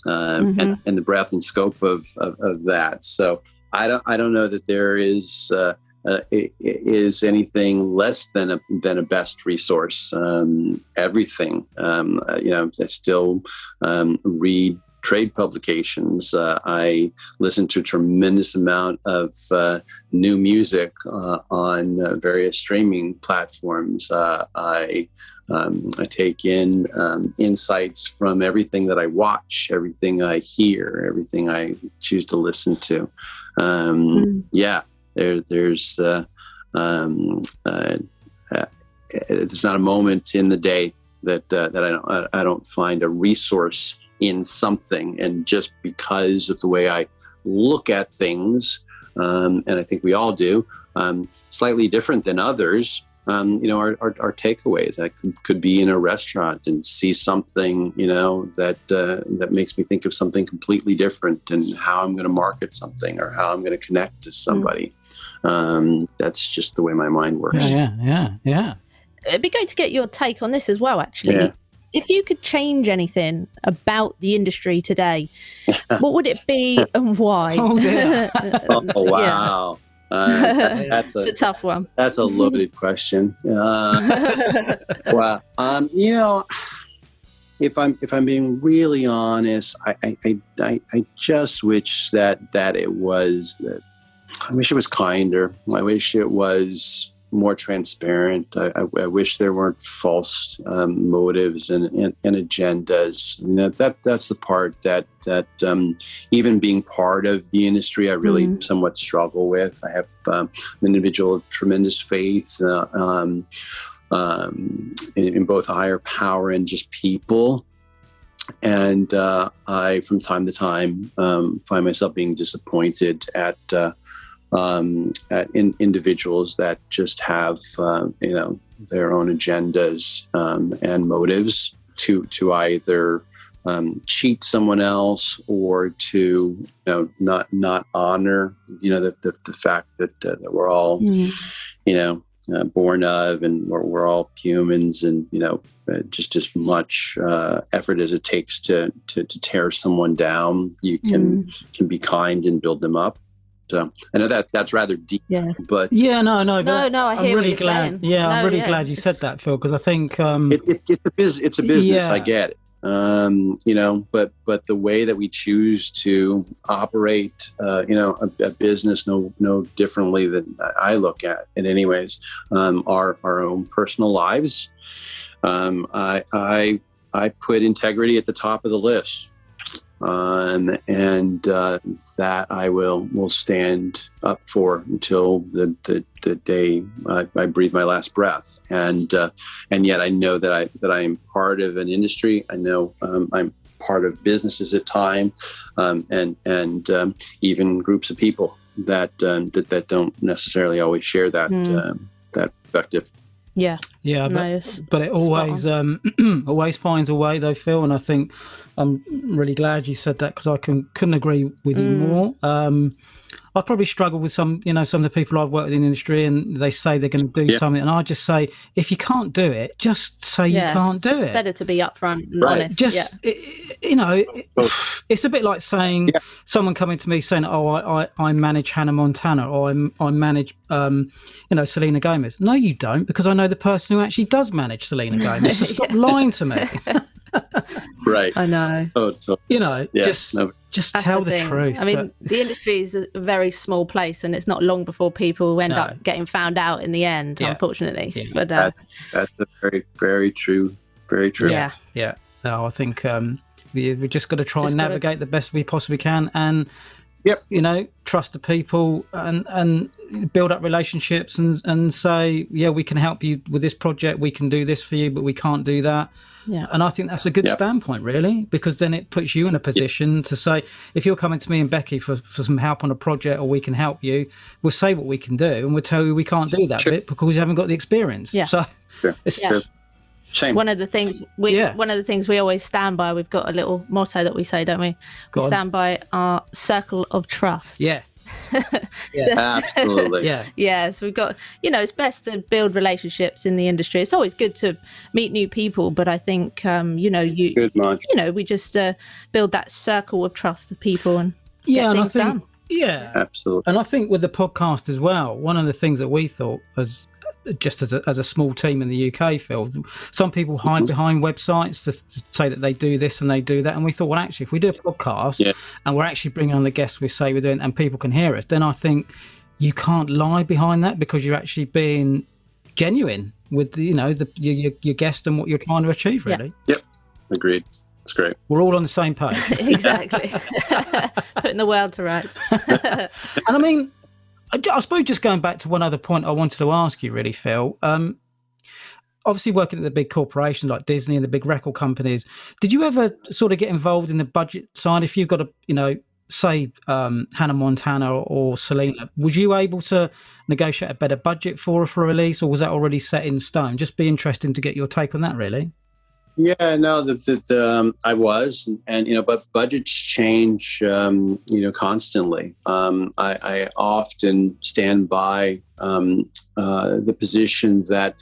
um, mm-hmm. and, and, the breadth and scope of, of, of, that. So I don't I don't know that there is. Uh, uh, is anything less than a than a best resource. Um, everything, um, uh, you know, I still um, read trade publications. Uh, I listen to a tremendous amount of uh, new music uh, on uh, various streaming platforms. I um, I take in um, insights from everything that I watch, everything I hear, everything I choose to listen to. Um, mm. Yeah, there, there's uh, um, uh, uh, there's not a moment in the day that uh, that I don't I don't find a resource in something, and just because of the way I look at things, um, and I think we all do, um, slightly different than others um, you know, our, our, our, takeaways. I could, could be in a restaurant and see something, you know, that uh, that makes me think of something completely different and how I'm going to market something or how I'm going to connect to somebody. Mm. Um, that's just the way my mind works. Yeah, yeah, yeah, yeah. It'd be great to get your take on this as well, actually. Yeah. If you could change anything about the industry today, what would it be and why? oh, oh wow. Yeah. Uh, that's a, a, tough one. That's a loaded question. Uh, well, um, you know, if I'm if I'm being really honest, I I, I, I just wish that that it was. That I wish it was kinder. I wish it was more transparent. I, I, I, wish there weren't false um, motives and, and, and, agendas. You know, that that's the part that that um, even being part of the industry, I really mm-hmm. somewhat struggle with. I have um, an individual of tremendous faith uh, um, um, in, in, both higher power and just people. And uh, I, from time to time, um, find myself being disappointed at uh, um, in, individuals that just have uh, you know their own agendas um, and motives to to either um, cheat someone else or to you know not not honor you know the, the, the fact that, uh, that we're all mm. you know uh, born of and we're, we're, all humans and you know uh, just as much uh, effort as it takes to, to, to tear someone down you can mm. can be kind and build them up so I know that that's rather deep, yeah. but yeah, no, no, no, no. I am really glad. Saying. Yeah, no, I'm really yeah, glad you said that, Phil, because I think um, it, it, it's a biz, it's a business. Yeah. I get it, um, you know, but but the way that we choose to operate, uh, you know, a, a, business no no differently than I look at it. Anyways, um, our our own personal lives. Um, I I I put integrity at the top of the list um, and uh, that I will will stand up for until the the, the day I, I, breathe my last breath. And uh, and yet I know that I that I am part of an industry. I know um, I'm part of businesses at time, um, and and um, even groups of people that um, that that don't necessarily always share that mm. that perspective. Yeah, yeah, but, but it always um, always finds a way, though, Phil. And I think I'm really glad you said that because I can couldn't agree with mm. you more. Um, I probably struggle with some, you know, some of the people I've worked with in the industry, and they say they're going to do yeah. something, and I just say, if you can't do it, just say yeah, you can't do it. Better to be upfront and right. honest. Just, yeah. it, you know, it's a bit like saying someone coming to me saying, "Oh, I, I, I manage Hannah Montana, or I, I manage, um, you know, Selena Gomez." No, you don't, because I know the person who actually does manage Selena Gomez. So stop lying to me. right. I know. Oh, you know, just no. just That's tell the, the truth. I mean, but... the industry is a very small place, and it's not long before people end no. up getting found out in the end. Yeah. Unfortunately, yeah. but uh, that's, that's very, very true. Very true. Yeah, yeah. No, I think um, we we just got to try just and navigate gotta... the best we possibly can, and yep, you know, trust the people and and build up relationships and and say, yeah, we can help you with this project. We can do this for you, but we can't do that yeah. And I think that's a good yep. standpoint, really, because then it puts you in a position yep. to say, if you're coming to me and Becky for, for some help on a project or we can help you, we'll say what we can do and we'll tell you we can't do that sure. bit because we haven't got the experience. Yeah. So sure. it's yeah. Same. One of the things we yeah. one of the things we always stand by, we've got a little motto that we say, don't we? Go we on. stand by our circle of trust. Yeah. Yeah. Absolutely. Yeah. Yeah. So we've got, you know, it's best to build relationships in the industry. It's always good to meet new people, but I think, um, you know, you, good you know, we just uh, build that circle of trust of people and yeah, get things think, done. Yeah, absolutely. And I think with the podcast as well, one of the things that we thought as just as a, as a small team in the UK, Phil. Some people hide mm-hmm. behind websites to, to, say that they do this and they do that. And we thought, well, actually, if we do a podcast yeah. and we're actually bringing on the guests we say we're doing and people can hear us, then I think you can't lie behind that because you're actually being genuine with, the, you know, the, your, your guest and what you're trying to achieve, really. Yep. yep. Agreed. That's great. We're all on the same page. exactly. Putting the world to rights. and I mean, I suppose just going back to one other point I wanted to ask you, really, Phil. Um, obviously, working at the big corporations like Disney and the big record companies, did you ever sort of get involved in the budget side? If you've got a, you know, say um, Hannah Montana or, or Selena, was you able to negotiate a better budget for for a release, or was that already set in stone? Just be interesting to get your take on that, really. Yeah, no, the, the um, I was, and, and, you know, but budgets change, um, you know, constantly. Um, I, I, often stand by um, uh, the position that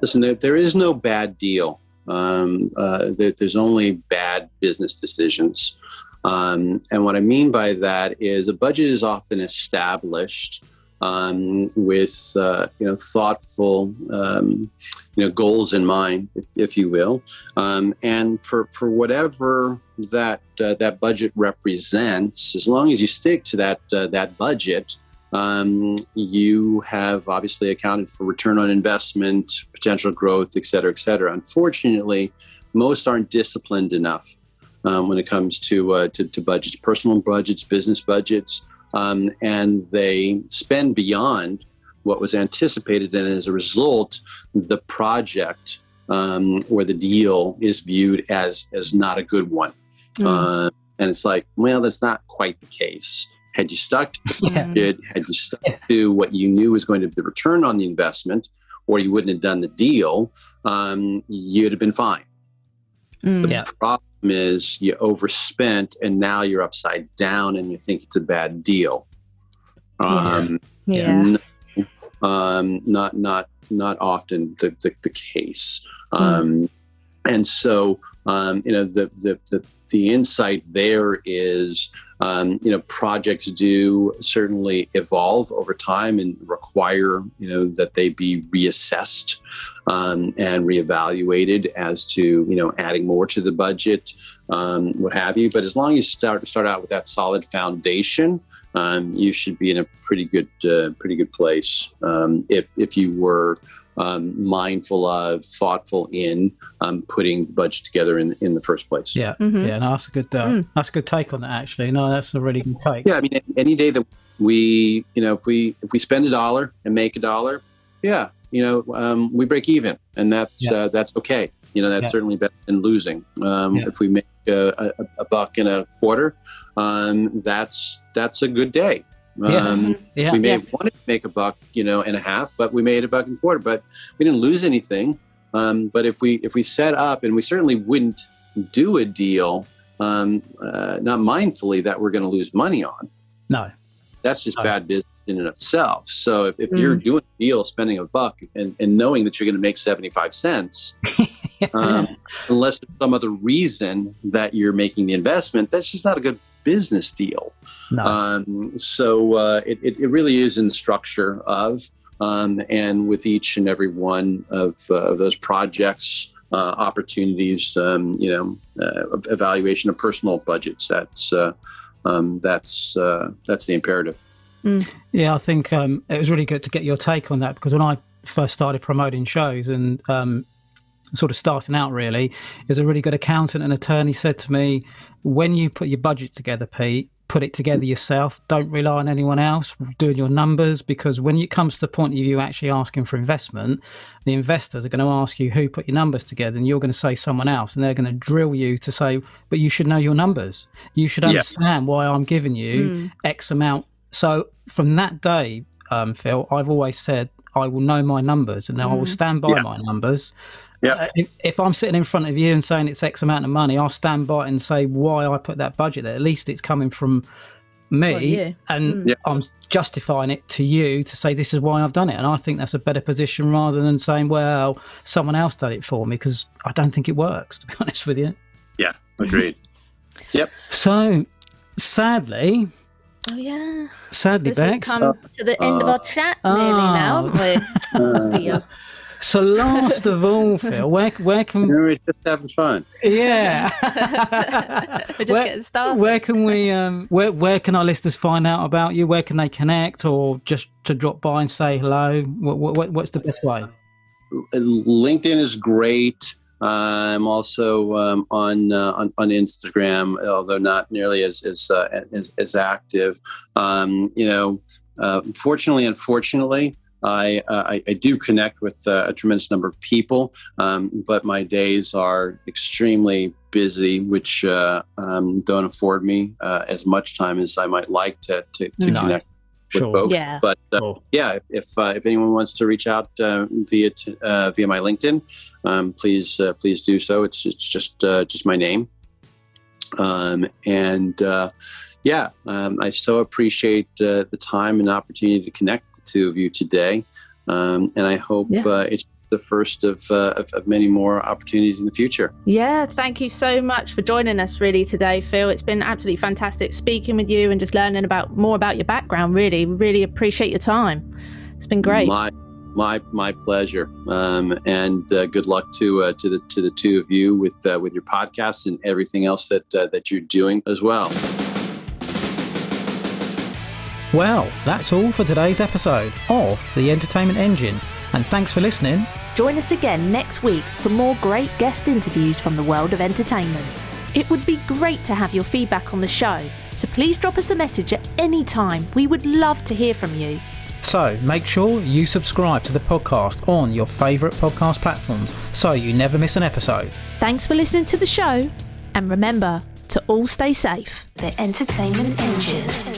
listen, there, there is no bad deal. Um, uh, there, there's only bad business decisions, um, and what I mean by that is a budget is often established um, with uh, you know thoughtful um, you know goals in mind, if you will, um, and for for whatever that uh, that budget represents, as long as you stick to that uh, that budget. Um, you have obviously accounted for return on investment, potential growth, et cetera, et cetera. Unfortunately, most aren't disciplined enough um, when it comes to, uh, to, to budgets, personal budgets, business budgets um, and they spend beyond what was anticipated. And as a result, the project um, or the deal is viewed as as not a good one. Mm. Uh, and it's like, well, that's not quite the case. Had you stuck to the budget, had you stuck to what you knew was going to be the return on the investment, or you wouldn't have done the deal, um, you'd have been fine. Mm. The yeah. problem is you overspent and now you're upside down and you think it's a bad deal. Um, yeah. yeah. um, not not not often the the, the case. Hmm. Um, mm. And so um, you know the, the the the insight there is um, you know, projects do certainly evolve over time and require, you know, that they be reassessed um, and reevaluated as to, you know, adding more to the budget, um, what have you. But as long as you start start out with that solid foundation, um, you should be in a pretty good, uh, pretty good place. Um, if if you were um, mindful of, thoughtful in um, putting the budget together in in the first place. Yeah, mm-hmm. yeah, no, that's a good uh, mm. that's a good take on that. Actually, no, that's a really good take. Yeah, I mean, any day that we, you know, if we if we spend a dollar and make a dollar, yeah, you know, um, we break even, and that's yeah. uh, that's okay. You know, that's yeah. certainly better than losing. Um, yeah. If we make a, a, a buck and a quarter, um, that's that's a good day. Um, yeah. We may yeah. have wanted to make a buck, you know, and a half, but we made a buck and a quarter. But we didn't lose anything. Um, but if we if we set up, and we certainly wouldn't do a deal, um, uh, not mindfully that we're going to lose money on. No, that's just no. bad business in and of itself. So if, if mm. you're doing a deal, spending a buck, and, and knowing that you're going to make seventy five cents. um, unless there's some other reason that you're making the investment, that's just not a good business deal. No. Um, so uh, it, it, really is in the structure of, um, and with each and every one of, uh, those projects, uh, opportunities, um, you know, uh, evaluation of personal budgets. That's uh, um, that's uh, that's the imperative. Mm. Yeah, I think um, it was really good to get your take on that because when I first started promoting shows and um, sort of starting out really, is a really good accountant and attorney said to me, when you put your budget together, Pete, put it together yourself. Don't rely on anyone else doing your numbers because when it comes to the point of you actually asking for investment, the investors are going to ask you who put your numbers together and you're going to say someone else and they're going to drill you to say, but you should know your numbers. You should understand yeah. why I'm giving you mm. X amount. So from that day, um, Phil, I've always said I will know my numbers and mm. I will hmm. stand by yeah. my numbers. Yeah. Uh, if, if, I'm sitting in front of you and saying it's X amount of money, I'll stand by and say why I put that budget there. At least it's coming from me, well, yeah. and mm. yeah. I'm justifying it to you to say this is why I've done it. And I think that's a better position rather than saying, well, someone else did it for me because I don't think it works. To be honest with you. Yeah, agreed. yep. So, sadly. Oh yeah. Sadly, Bex. Come to the end uh, of our chat nearly now. Uh, So last of all, Phil, where where can we're just having fun? Yeah, we're just where, getting started. Where can we? Um, where where can our listeners find out about you? Where can they connect, or just to drop by and say hello? What, what what's the best way? LinkedIn is great. I'm also um, on, uh, on, on Instagram, although not nearly as as uh, as, as, active. Um, you know, uh, fortunately, unfortunately, I, uh, I, I, do connect with uh, a tremendous number of people, um, but my days are extremely busy, which uh, um, don't afford me uh, as much time as I might like to, to, to no. connect with sure. folks. Yeah. But uh, cool. yeah, if uh, if anyone wants to reach out via t- via my LinkedIn, um, please please do so. It's it's just just my name, um, and yeah, um, I so appreciate uh, the time and opportunity to connect the two of you today. Um, and I hope yeah. uh, it's the first of, uh, of, of, many more opportunities in the future. Yeah, thank you so much for joining us really today, Phil. It's been absolutely fantastic speaking with you and just learning about more about your background. Really, really appreciate your time. It's been great. My my my pleasure. Um, and uh, good luck to uh, to the to the two of you with uh, with your podcast and everything else that uh, that you're doing as well. Well, that's all for today's episode of The Entertainment Engine, and thanks for listening. Join us again next week for more great guest interviews from the world of entertainment. It would be great to have your feedback on the show, so please drop us a message at any time. We would love to hear from you. So make sure you subscribe to the podcast on your favourite podcast platforms so you never miss an episode. Thanks for listening to the show, and remember to all stay safe. The Entertainment Engine.